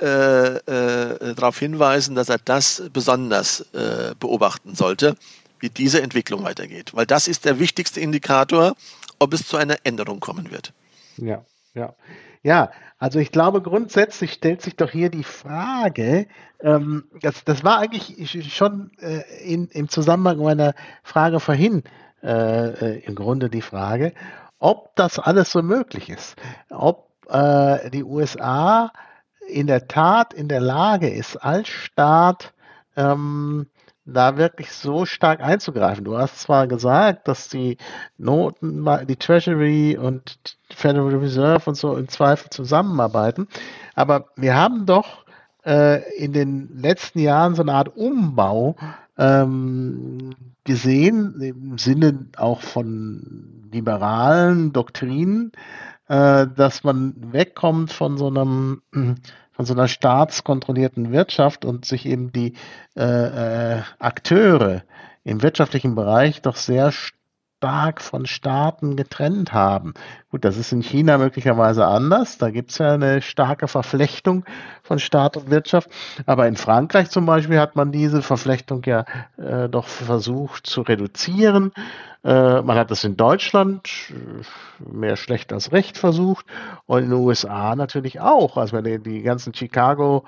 äh, äh, darauf hinweisen, dass er das besonders äh, beobachten sollte wie diese Entwicklung weitergeht. Weil das ist der wichtigste Indikator, ob es zu einer Änderung kommen wird. Ja, ja. Ja, also ich glaube, grundsätzlich stellt sich doch hier die Frage, ähm, das, das war eigentlich schon äh, in, im Zusammenhang meiner Frage vorhin äh, äh im Grunde die Frage, ob das alles so möglich ist, ob äh, die USA in der Tat in der Lage ist, als Staat ähm, da wirklich so stark einzugreifen. Du hast zwar gesagt, dass die Noten, die Treasury und Federal Reserve und so im Zweifel zusammenarbeiten, aber wir haben doch äh, in den letzten Jahren so eine Art Umbau ähm, gesehen, im Sinne auch von liberalen Doktrinen, äh, dass man wegkommt von so einem von so einer staatskontrollierten Wirtschaft und sich eben die äh, äh, Akteure im wirtschaftlichen Bereich doch sehr stark von Staaten getrennt haben. Gut, das ist in China möglicherweise anders. Da gibt es ja eine starke Verflechtung von Staat und Wirtschaft. Aber in Frankreich zum Beispiel hat man diese Verflechtung ja äh, doch versucht zu reduzieren. Äh, man hat das in Deutschland äh, mehr schlecht als recht versucht und in den USA natürlich auch. Also die, die ganzen Chicago,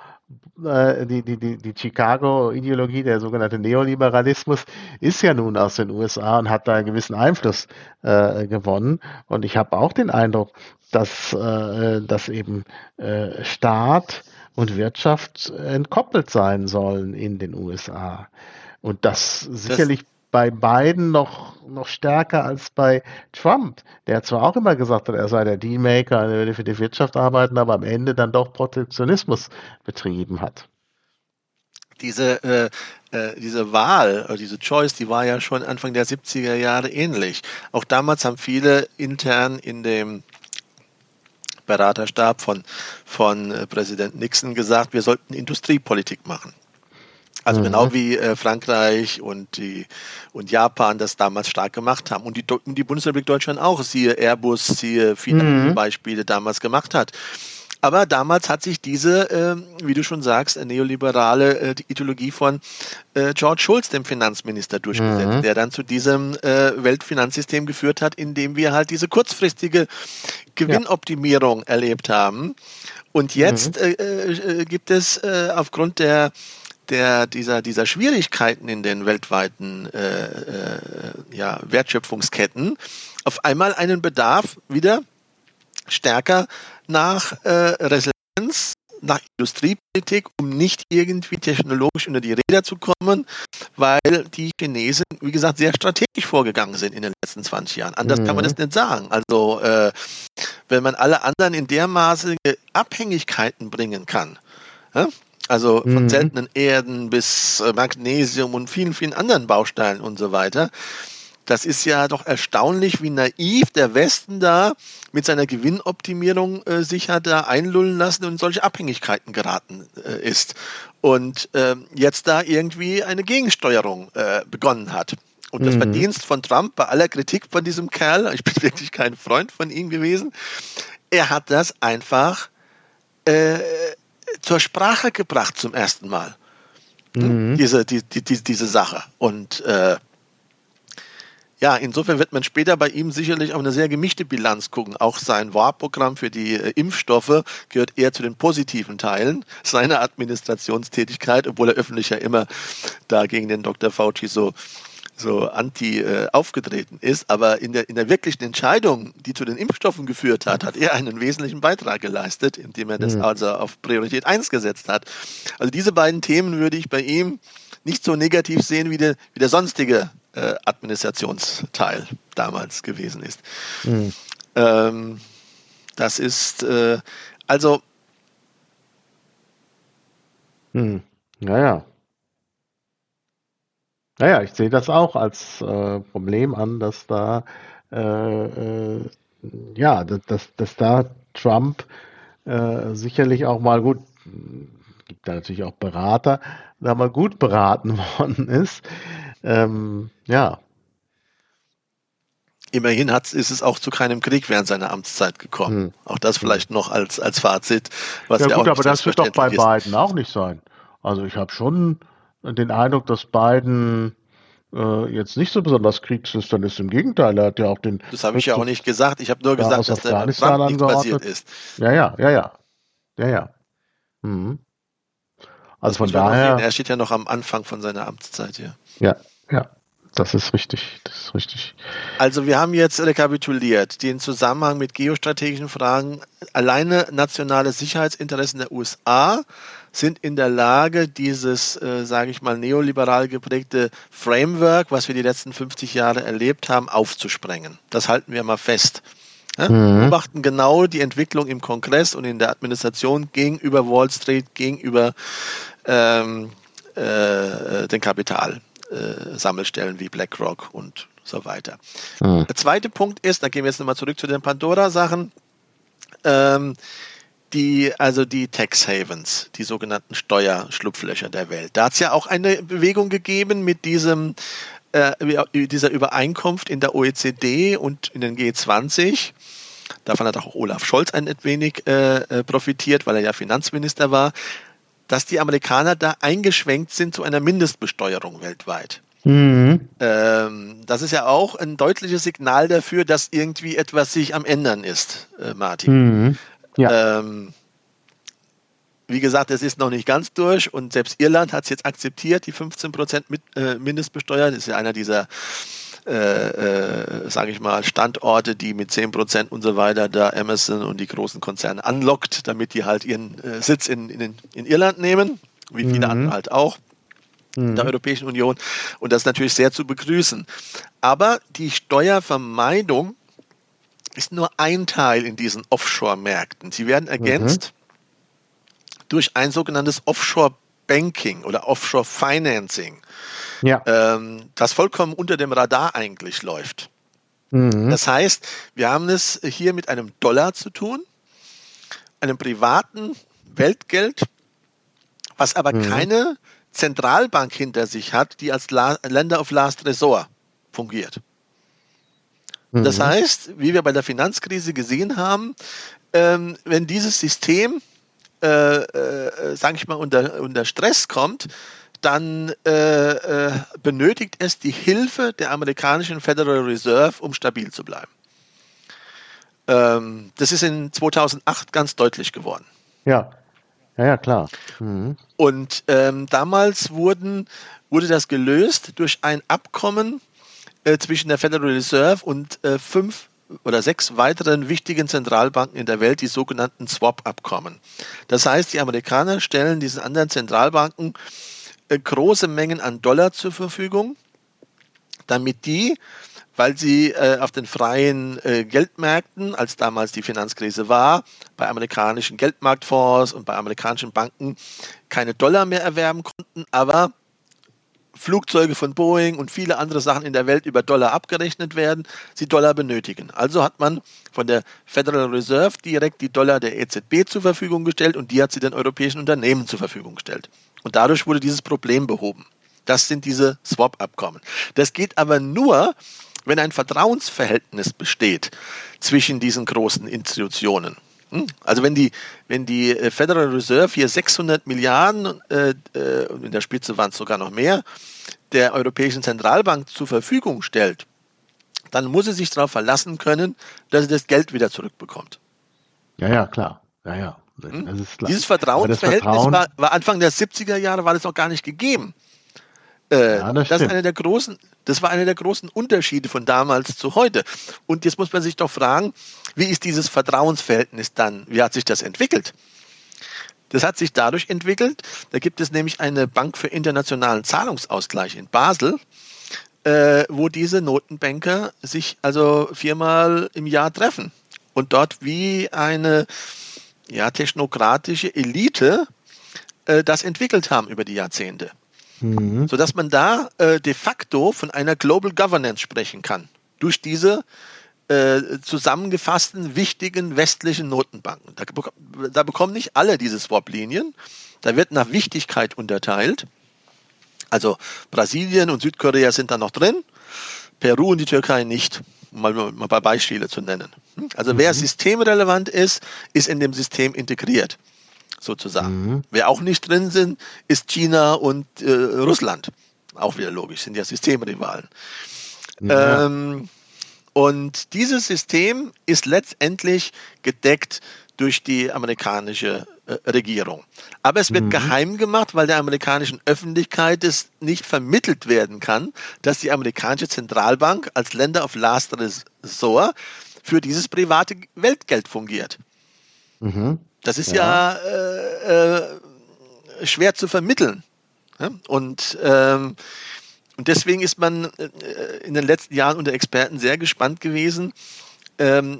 die, die, die, die Chicago-Ideologie, der sogenannte Neoliberalismus, ist ja nun aus den USA und hat da einen gewissen Einfluss äh, gewonnen. Und ich habe auch den Eindruck, dass, äh, dass eben äh, Staat und Wirtschaft entkoppelt sein sollen in den USA. Und das sicherlich das bei beiden noch, noch stärker als bei Trump, der zwar auch immer gesagt hat, er sei der Dealmaker, er würde für die Wirtschaft arbeiten, aber am Ende dann doch Protektionismus betrieben hat. Diese, äh, äh, diese Wahl, diese Choice, die war ja schon Anfang der 70er Jahre ähnlich. Auch damals haben viele intern in dem Beraterstab von, von äh, Präsident Nixon gesagt, wir sollten Industriepolitik machen. Also genau mhm. genau wie äh, Frankreich und, die, und Japan das damals stark gemacht haben. Und die, die Bundesrepublik Deutschland auch, siehe Airbus, siehe viele mhm. Beispiele damals gemacht hat. Aber damals hat sich diese, äh, wie du schon sagst, neoliberale äh, Ideologie von äh, George Schulz, dem Finanzminister, durchgesetzt, mhm. der dann zu diesem äh, Weltfinanzsystem geführt hat, in dem wir halt diese kurzfristige Gewinnoptimierung ja. erlebt haben. Und jetzt mhm. Äh, äh, gibt es aufgrund der der, dieser, dieser Schwierigkeiten in den weltweiten äh, äh, ja, Wertschöpfungsketten auf einmal einen Bedarf wieder stärker nach äh, Resilienz, nach Industriepolitik, um nicht irgendwie technologisch unter die Räder zu kommen, weil die Chinesen, wie gesagt, sehr strategisch vorgegangen sind in den letzten 20 Jahren. Anders mhm. kann man mhm. das nicht sagen. Also äh, wenn man alle anderen in der Maße Abhängigkeiten bringen kann, ja, also von mhm. seltenen Erden bis äh, Magnesium und vielen, vielen anderen Bausteinen und so weiter. das ist ja doch erstaunlich, wie naiv der Westen da mit seiner Gewinnoptimierung äh, sich hat da einlullen lassen und in solche Abhängigkeiten geraten äh, ist. Und äh, jetzt da irgendwie eine Gegensteuerung äh, begonnen hat. Und das mhm. Verdienst von Trump bei aller Kritik von diesem Kerl, <laughs> ich bin wirklich kein Freund von ihm gewesen, er hat das einfach äh, zur Sprache gebracht zum ersten Mal. Mhm. Diese, die, die, die, diese Sache. Und äh, ja, insofern wird man später bei ihm sicherlich auf eine sehr gemischte Bilanz gucken. Auch sein Wahlprogramm für die äh, Impfstoffe gehört eher zu den positiven Teilen seiner Administrationstätigkeit, obwohl er öffentlich ja immer da gegen den Dr. Fauci so so anti äh, aufgetreten ist, aber in der, in der wirklichen Entscheidung, die zu den Impfstoffen geführt hat, hat er einen wesentlichen Beitrag geleistet, indem er das mhm. also auf Priorität 1 gesetzt hat. Also diese beiden Themen würde ich bei ihm nicht so negativ sehen, wie der, wie der sonstige äh, Administrationsteil damals gewesen ist. Mhm. Ähm, das ist äh, also. Hm. Naja. Naja, ich sehe das auch als äh, Problem an, dass da äh, äh, ja, dass, dass da Trump äh, sicherlich auch mal gut, gibt da natürlich auch Berater, da mal gut beraten <laughs> worden ist. Ähm, ja. Immerhin hat, ist es auch zu keinem Krieg während seiner Amtszeit gekommen. Hm. Auch das vielleicht noch als, als Fazit. Was ja, gut, aber das wird doch bei ist. Biden auch nicht sein. Also ich habe schon den Eindruck, dass Biden äh, jetzt nicht so besonders kriegslüstern ist. Im Gegenteil, er hat ja auch den. Das habe ich ja auch nicht gesagt. Ich habe nur gesagt, dass der Trump nichts passiert ist. Ja, ja, ja, ja. Ja, ja. Mhm. Also von daher. Er steht ja noch am Anfang von seiner Amtszeit hier. Ja, ja. Das ist richtig, das ist richtig. Also wir haben jetzt rekapituliert den Zusammenhang mit geostrategischen Fragen. Alleine nationale Sicherheitsinteressen der USA sind in der Lage, dieses, äh, sage ich mal, neoliberal geprägte Framework, was wir die letzten 50 Jahre erlebt haben, aufzusprengen. Das halten wir mal fest. Ja? Mhm. Beobachten genau die Entwicklung im Kongress und in der Administration gegenüber Wall Street, gegenüber ähm, äh, den Kapitalsammelstellen äh, wie BlackRock und so weiter. Mhm. Der zweite Punkt ist, da gehen wir jetzt nochmal zurück zu den Pandora-Sachen. Ähm, die, also die Tax Havens, die sogenannten Steuerschlupflöcher der Welt. Da hat es ja auch eine Bewegung gegeben mit diesem, äh, dieser Übereinkunft in der OECD und in den G20. Davon hat auch Olaf Scholz ein wenig äh, äh, profitiert, weil er ja Finanzminister war, dass die Amerikaner da eingeschwenkt sind zu einer Mindestbesteuerung weltweit. Mhm. Ähm, das ist ja auch ein deutliches Signal dafür, dass irgendwie etwas sich am Ändern ist, äh, Martin. Mhm. Ja. Ähm, wie gesagt, es ist noch nicht ganz durch und selbst Irland hat es jetzt akzeptiert, die 15 Prozent äh, Mindestbesteuern. Das ist ja einer dieser, äh, äh, sage ich mal, Standorte, die mit 10 Prozent und so weiter da Amazon und die großen Konzerne anlockt, damit die halt ihren äh, Sitz in, in, in, Irland nehmen, wie viele mhm. andere halt auch in der mhm. Europäischen Union. Und das ist natürlich sehr zu begrüßen. Aber die Steuervermeidung ist nur ein Teil in diesen Offshore-Märkten. Sie werden ergänzt mhm. durch ein sogenanntes Offshore-Banking oder Offshore-Financing, ja. ähm, das vollkommen unter dem Radar eigentlich läuft. Mhm. Das heißt, wir haben es hier mit einem Dollar zu tun, einem privaten Weltgeld, was aber mhm. keine Zentralbank hinter sich hat, die als La Länder of Last Resort fungiert. Das mhm. heißt, wie wir bei der Finanzkrise gesehen haben, ähm, wenn dieses System, äh, äh, sage ich mal, unter, unter Stress kommt, dann äh, äh, benötigt es die Hilfe der amerikanischen Federal Reserve, um stabil zu bleiben. Ähm, das ist in 2008 ganz deutlich geworden. Ja, ja, ja klar. Mhm. Und ähm, damals wurden, wurde das gelöst durch ein Abkommen äh, zwischen der Federal Reserve und äh, fünf oder sechs weiteren wichtigen Zentralbanken in der Welt, die sogenannten Swap-Abkommen. Das heißt, die Amerikaner stellen diesen anderen Zentralbanken äh, große Mengen an Dollar zur Verfügung, damit die, weil sie äh, auf den freien äh, Geldmärkten, als damals die Finanzkrise war, bei amerikanischen Geldmarktfonds und bei amerikanischen Banken keine Dollar mehr erwerben konnten, aber Flugzeuge von Boeing und viele andere Sachen in der Welt über Dollar abgerechnet werden, sie Dollar benötigen. Also hat man von der Federal Reserve direkt die Dollar der EZB zur Verfügung gestellt und die hat sie den europäischen Unternehmen zur Verfügung gestellt. Und dadurch wurde dieses Problem behoben. Das sind diese Swap-Abkommen. Das geht aber nur, wenn ein Vertrauensverhältnis besteht zwischen diesen großen Institutionen. Hm? Also wenn die, wenn die äh, Federal Reserve hier 600 Milliarden, äh, äh, in der Spitze waren es sogar noch mehr, der Europäischen Zentralbank zur Verfügung stellt, dann muss sie sich darauf verlassen können, dass sie das Geld wieder zurückbekommt. Ja, ja, klar. Ja, ja. Hm? Dieses Vertrauensverhältnis Vertrauen war, war Anfang der 70er Jahre war das noch gar nicht gegeben. Äh, ja, das, das, ist einer der großen, das war einer der großen Unterschiede von damals zu heute. Und jetzt muss man sich doch fragen, wie ist dieses Vertrauensverhältnis dann? Wie hat sich das entwickelt? Das hat sich dadurch entwickelt, da gibt es nämlich eine Bank für internationalen Zahlungsausgleich in Basel, äh, wo diese Notenbanker sich also viermal im Jahr treffen und dort wie eine ja, technokratische Elite äh, das entwickelt haben über die Jahrzehnte mhm. sodass man da äh, de facto von einer Global Governance sprechen kann. Durch diese äh, zusammengefassten wichtigen westlichen Notenbanken. Da, da bekommen nicht alle diese Swap-Linien. Da wird nach Wichtigkeit unterteilt. Also Brasilien und Südkorea sind da noch drin, Peru und die Türkei nicht, um mal, mal ein paar Beispiele zu nennen. Hm? Also mhm. wer systemrelevant ist, ist in dem System integriert sozusagen. Mhm. Wer auch nicht drin sind, ist China und äh, Russland. Auch wieder logisch, sind ja Systemrivalen. Ja. Ähm, und dieses System ist letztendlich gedeckt durch die amerikanische äh, Regierung. Aber es wird mhm. geheim gemacht, weil der amerikanischen Öffentlichkeit es nicht vermittelt werden kann, dass die amerikanische Zentralbank als Länder of Last Resort für dieses private Weltgeld fungiert. Mhm. Das ist ja, ja äh, äh, schwer zu vermitteln. Ja? Und, ähm, und deswegen ist man äh, in den letzten Jahren unter Experten sehr gespannt gewesen, ähm,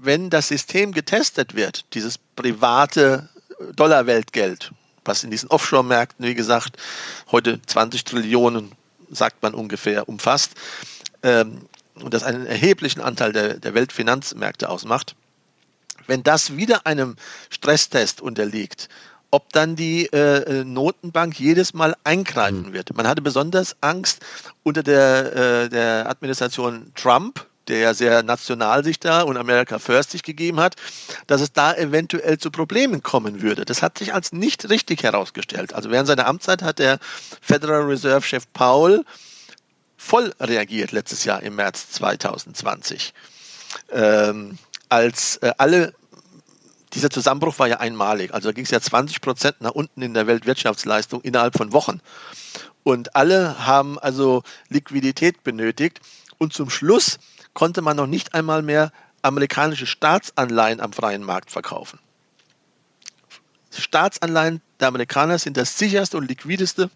wenn das System getestet wird, dieses private Dollarweltgeld, was in diesen Offshore-Märkten, wie gesagt, heute 20 Trillionen, sagt man ungefähr, umfasst, ähm, und das einen erheblichen Anteil der, der Weltfinanzmärkte ausmacht, wenn das wieder einem Stresstest unterliegt, ob dann die äh, Notenbank jedes Mal eingreifen mhm. wird. Man hatte besonders Angst unter der, äh, der Administration Trump, der ja sehr national sich da und America First sich gegeben hat, dass es da eventuell zu Problemen kommen würde. Das hat sich als nicht richtig herausgestellt. Also während seiner Amtszeit hat der Federal Reserve Chef Powell voll reagiert letztes Jahr im März 2020. Ähm, als äh, alle dieser Zusammenbruch war ja einmalig. Also da ging es ja 20 Prozent nach unten in der Weltwirtschaftsleistung innerhalb von Wochen. Und alle haben also Liquidität benötigt. Und zum Schluss konnte man noch nicht einmal mehr amerikanische Staatsanleihen am freien Markt verkaufen. Staatsanleihen der Amerikaner sind das sicherste und liquideste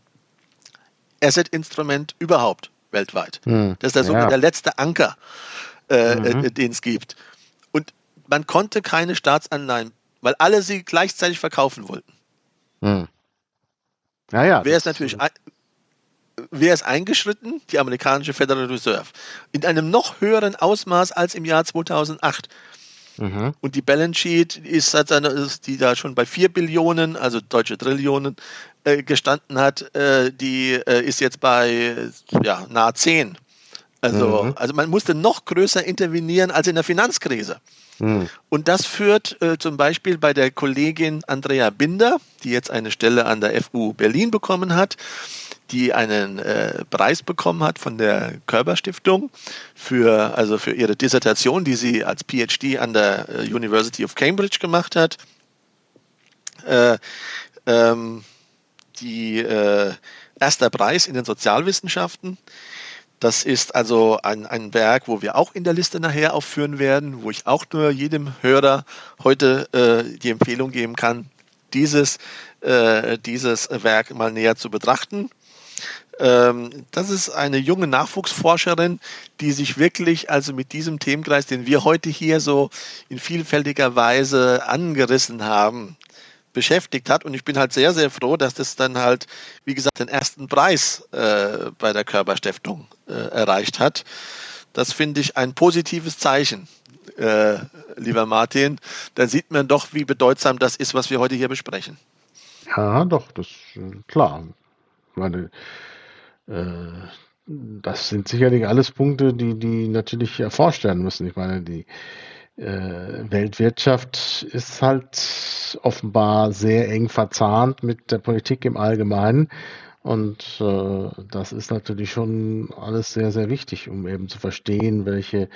Asset-Instrument überhaupt weltweit. Hm, das ist der, ja. der letzte Anker, äh, mhm. äh, den es gibt man konnte keine Staatsanleihen, weil alle sie gleichzeitig verkaufen wollten. Hm. Ja, ja. Wer ist natürlich ein, wer ist eingeschritten? Die amerikanische Federal Reserve. In einem noch höheren Ausmaß als im Jahr 2008. Mhm. Und die Balance Sheet ist, die da schon bei 4 Billionen, also deutsche Trillionen, äh, gestanden hat, äh, die äh, ist jetzt bei ja, nahe 10. Also, mhm. also man musste noch größer intervenieren als in der Finanzkrise. Mhm. Und das führt äh, zum Beispiel bei der Kollegin Andrea Binder, die jetzt eine Stelle an der FU Berlin bekommen hat, die einen äh, Preis bekommen hat von der Körber Stiftung für, also für ihre Dissertation, die sie als PhD an der äh, University of Cambridge gemacht hat. Äh, ähm, die äh, erster Preis in den Sozialwissenschaften. Das ist also ein, ein Werk, wo wir auch in der Liste nachher aufführen werden, wo ich auch nur jedem Hörer heute äh, die Empfehlung geben kann, dieses, äh, dieses Werk mal näher zu betrachten. Ähm, das ist eine junge Nachwuchsforscherin, die sich wirklich also mit diesem Themenkreis, den wir heute hier so in vielfältiger Weise angerissen haben, beschäftigt hat. Und ich bin halt sehr, sehr froh, dass das dann halt, wie gesagt, den ersten Preis äh, bei der Körperstiftung äh, erreicht hat. Das finde ich ein positives Zeichen, äh, lieber Martin. Da sieht man doch, wie bedeutsam das ist, was wir heute hier besprechen. Ja, doch, das äh, klar. Ich meine, äh, das sind sicherlich alles Punkte, die, die natürlich erforscht werden müssen. Ich meine, die Weltwirtschaft ist halt offenbar sehr eng verzahnt mit der Politik im Allgemeinen. Und äh, das ist natürlich schon alles sehr, sehr wichtig, um eben zu verstehen, welche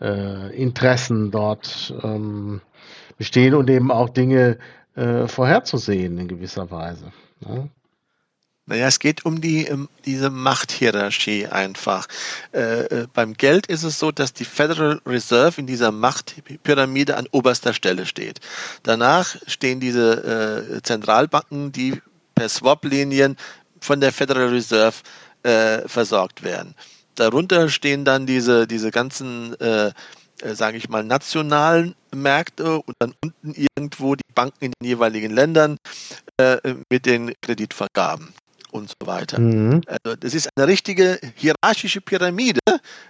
äh, Interessen dort ähm, bestehen und eben auch Dinge äh, vorherzusehen in gewisser Weise. Ja? Naja, es geht um die, um diese Machthierarchie einfach. Äh, äh, beim Geld ist es so, dass die Federal Reserve in dieser Machtpyramide an oberster Stelle steht. Danach stehen diese äh, Zentralbanken, die per Swap-Linien von der Federal Reserve äh, versorgt werden. Darunter stehen dann diese, diese ganzen, äh, äh sage ich mal, nationalen Märkte und dann unten irgendwo die Banken in den jeweiligen Ländern äh, mit den Kreditvergaben und so weiter. Mhm. Also das ist eine richtige hierarchische Pyramide,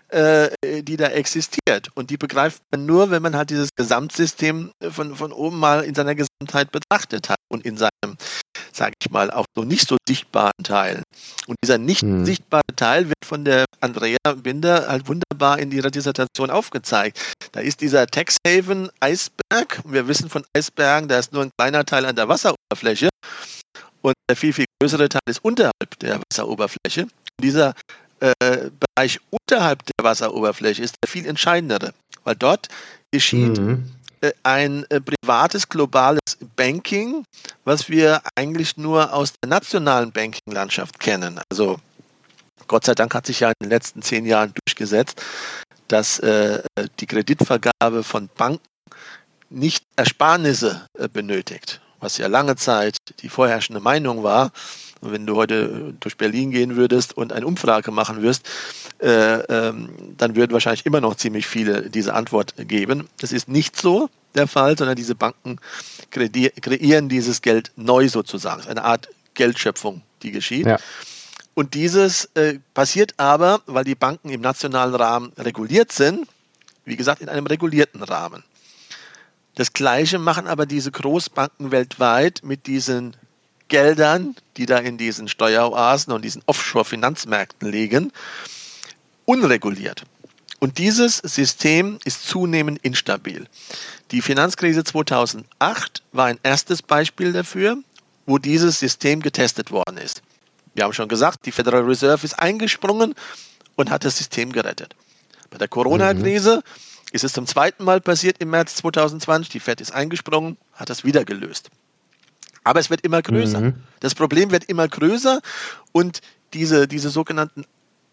äh, die da existiert. Und die begreift man nur, wenn man halt dieses Gesamtsystem von, von oben mal in seiner Gesamtheit betrachtet hat und in seinem, sage ich mal, auch so nicht so sichtbaren Teil. Und dieser nicht mhm. sichtbare Teil wird von der Andrea Binder halt wunderbar in ihrer Dissertation aufgezeigt. Da ist dieser Texhaven Eisberg. Wir wissen von Eisbergen, da ist nur ein kleiner Teil an der Wasseroberfläche und der viel, viel größere Teil ist unterhalb der Wasseroberfläche. Und dieser äh, Bereich unterhalb der Wasseroberfläche ist der viel entscheidendere, weil dort geschieht mhm. äh, ein äh, privates globales Banking, was wir eigentlich nur aus der nationalen Banking-Landschaft kennen. Also Gott sei Dank hat sich ja in den letzten zehn Jahren durchgesetzt, dass äh, die Kreditvergabe von Banken nicht Ersparnisse äh, benötigt was ja lange Zeit die vorherrschende Meinung war. Wenn du heute durch Berlin gehen würdest und eine Umfrage machen wirst, äh, ähm, dann würden wahrscheinlich immer noch ziemlich viele diese Antwort geben. Das ist nicht so der Fall, sondern diese Banken kreieren dieses Geld neu sozusagen. Eine Art Geldschöpfung, die geschieht. Ja. Und dieses äh, passiert aber, weil die Banken im nationalen Rahmen reguliert sind, wie gesagt, in einem regulierten Rahmen. Das Gleiche machen aber diese Großbanken weltweit mit diesen Geldern, die da in diesen Steueroasen und diesen Offshore-Finanzmärkten liegen, unreguliert. Und dieses System ist zunehmend instabil. Die Finanzkrise 2008 war ein erstes Beispiel dafür, wo dieses System getestet worden ist. Wir haben schon gesagt, die Federal Reserve ist eingesprungen und hat das System gerettet. Bei der Corona-Krise mhm ist es zum zweiten Mal passiert im März 2020. Die Fed ist eingesprungen, hat das wieder gelöst. Aber es wird immer größer. Mhm. Das Problem wird immer größer und diese, diese sogenannten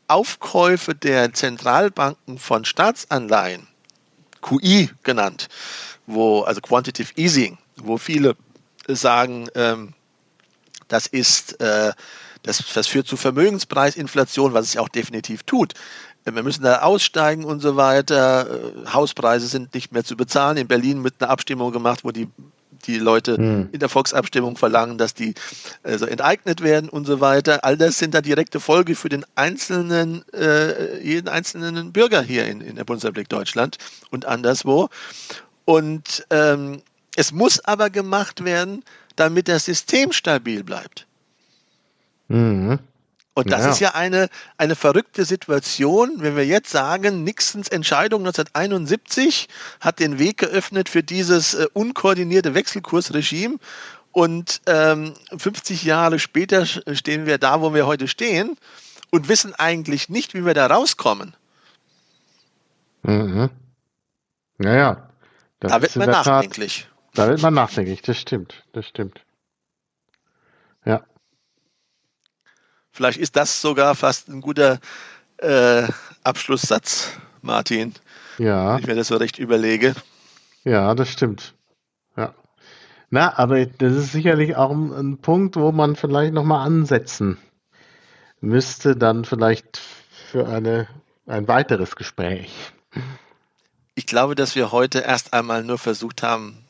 Aufkäufe der Zentralbanken von Staatsanleihen, QI genannt, wo, also Quantitative Easing, wo viele sagen, ähm, das ist, äh, das, das führt zu Vermögenspreisinflation, was es ja auch definitiv tut wir müssen da aussteigen und so weiter. Äh, Hauspreise sind nicht mehr zu bezahlen. In Berlin mit einer Abstimmung gemacht, wo die, die Leute hm. in der Volksabstimmung verlangen, dass die also enteignet werden und so weiter. All das sind da direkte Folge für den einzelnen, äh, jeden einzelnen Bürger hier in, in der Bundesrepublik Deutschland und anderswo. Und ähm, es muss aber gemacht werden, damit das System stabil bleibt. Mhm. Und das ja. ist ja eine, eine verrückte Situation, wenn wir jetzt sagen, Nixons Entscheidung 1971 hat den Weg geöffnet für dieses äh, unkoordinierte Wechselkursregime. Und ähm, 50 Jahre später stehen wir da, wo wir heute stehen und wissen eigentlich nicht, wie wir da rauskommen. Mhm. Naja. Da wird man nachdenklich. Tat, da wird man nachdenklich, das stimmt, das stimmt. Ja. Vielleicht ist das sogar fast ein guter äh, Abschlusssatz, Martin. Ja. Wenn ich mir das so recht überlege. Ja, das stimmt. Ja. Na, aber das ist sicherlich auch ein, ein Punkt, wo man vielleicht nochmal ansetzen müsste, dann vielleicht für eine, ein weiteres Gespräch. Ich glaube, dass wir heute erst einmal nur versucht haben,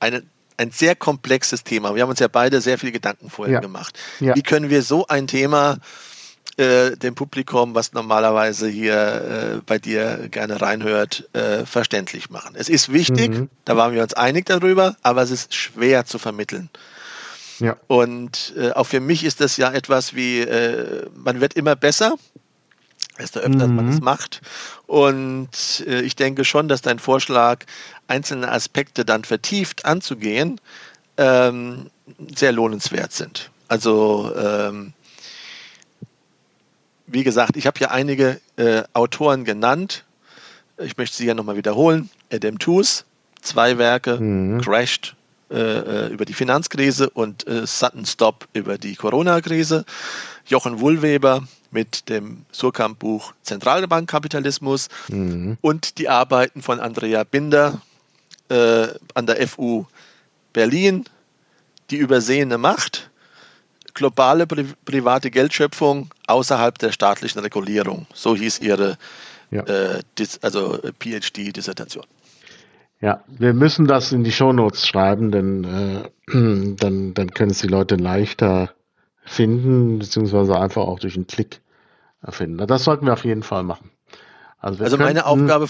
eine ein sehr komplexes Thema. Wir haben uns ja beide sehr viel Gedanken vorher Ja. gemacht. Ja. Wie können wir so ein Thema äh, dem Publikum, was normalerweise hier äh, bei dir gerne reinhört, äh, verständlich machen? Es ist wichtig, Mhm. da waren wir uns einig darüber, aber es ist schwer zu vermitteln. Ja. Und äh, auch für mich ist das ja etwas wie, äh, man wird immer besser, desto öfter man Mhm. es macht. Und äh, ich denke schon, dass dein Vorschlag, einzelne Aspekte dann vertieft anzugehen, ähm, sehr lohnenswert sind. Also ähm, wie gesagt, ich habe ja einige äh, Autoren genannt. Ich möchte sie ja nochmal wiederholen. Adam Tooze, zwei Werke, Mhm. Crashed äh, äh, über die Finanzkrise und äh, Sutton Stop über die Corona-Krise. Jochen Wohlweber mit dem Surkamp-Buch Zentralbankkapitalismus Mhm. und die Arbeiten von Andrea Binder äh, an der FU Berlin, die übersehene Macht, globale Pri private Geldschöpfung außerhalb der staatlichen Regulierung. So hieß ihre Ja. äh, also PhD-Dissertation. Ja, wir müssen das in die Shownotes schreiben, denn äh, <clears throat> dann, dann können es die Leute leichter finden, beziehungsweise einfach auch durch einen Klick finden. Das sollten wir auf jeden Fall machen. Also, Also meine Aufgabe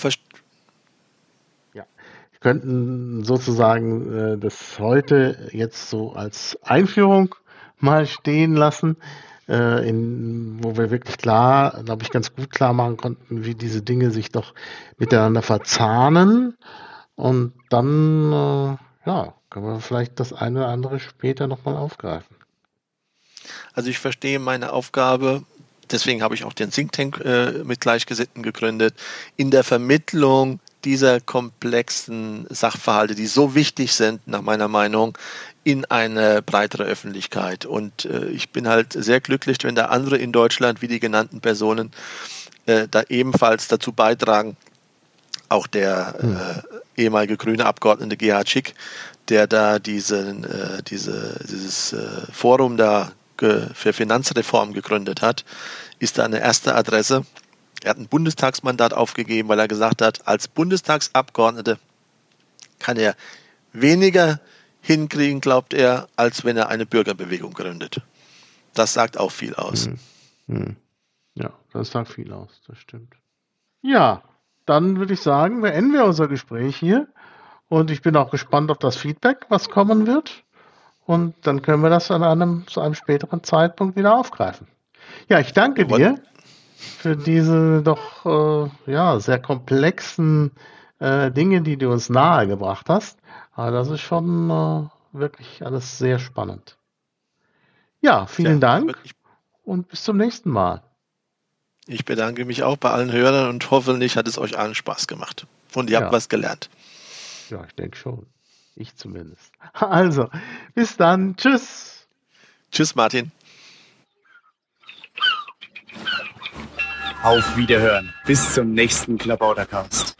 könnten sozusagen äh, das heute jetzt so als Einführung mal stehen lassen, äh, in, wo wir wirklich klar, glaube ich, ganz gut klar machen konnten, wie diese Dinge sich doch miteinander verzahnen. Und dann, äh, ja, können wir vielleicht das eine oder andere später nochmal aufgreifen. Also ich verstehe meine Aufgabe, deswegen habe ich auch den Think Tank äh, mit Gleichgesinnten gegründet, in der Vermittlung dieser komplexen Sachverhalte, die so wichtig sind, nach meiner Meinung, in eine breitere Öffentlichkeit. Und äh, ich bin halt sehr glücklich, wenn da andere in Deutschland, wie die genannten Personen, äh, da ebenfalls dazu beitragen. Auch der äh, ehemalige grüne Abgeordnete Gerhard Schick, der da diesen, äh, diese, dieses äh, Forum da für Finanzreform gegründet hat, ist da eine erste Adresse. Er hat ein Bundestagsmandat aufgegeben, weil er gesagt hat, als Bundestagsabgeordnete kann er weniger hinkriegen, glaubt er, als wenn er eine Bürgerbewegung gründet. Das sagt auch viel aus. Hm. Ja, das sagt viel aus, das stimmt. Ja, dann würde ich sagen, beenden wir unser Gespräch hier. Und ich bin auch gespannt auf das Feedback, was kommen wird. Und dann können wir das an einem, zu einem späteren Zeitpunkt wieder aufgreifen. Ja, ich danke dir für diese doch äh, ja, sehr komplexen äh, Dinge, die du uns nahegebracht hast. Aber das ist schon äh, wirklich alles sehr spannend. Ja, vielen Tja, Dank und bis zum nächsten Mal. ich bedanke mich auch bei allen Hörern und hoffentlich hat es euch allen Spaß gemacht. Und ihr Ja. habt was gelernt. Ja, ich denke schon. Ich zumindest. <laughs> Also, bis dann. Tschüss. Tschüss, Martin. Auf Wiederhören. Bis zum nächsten Klabautercast.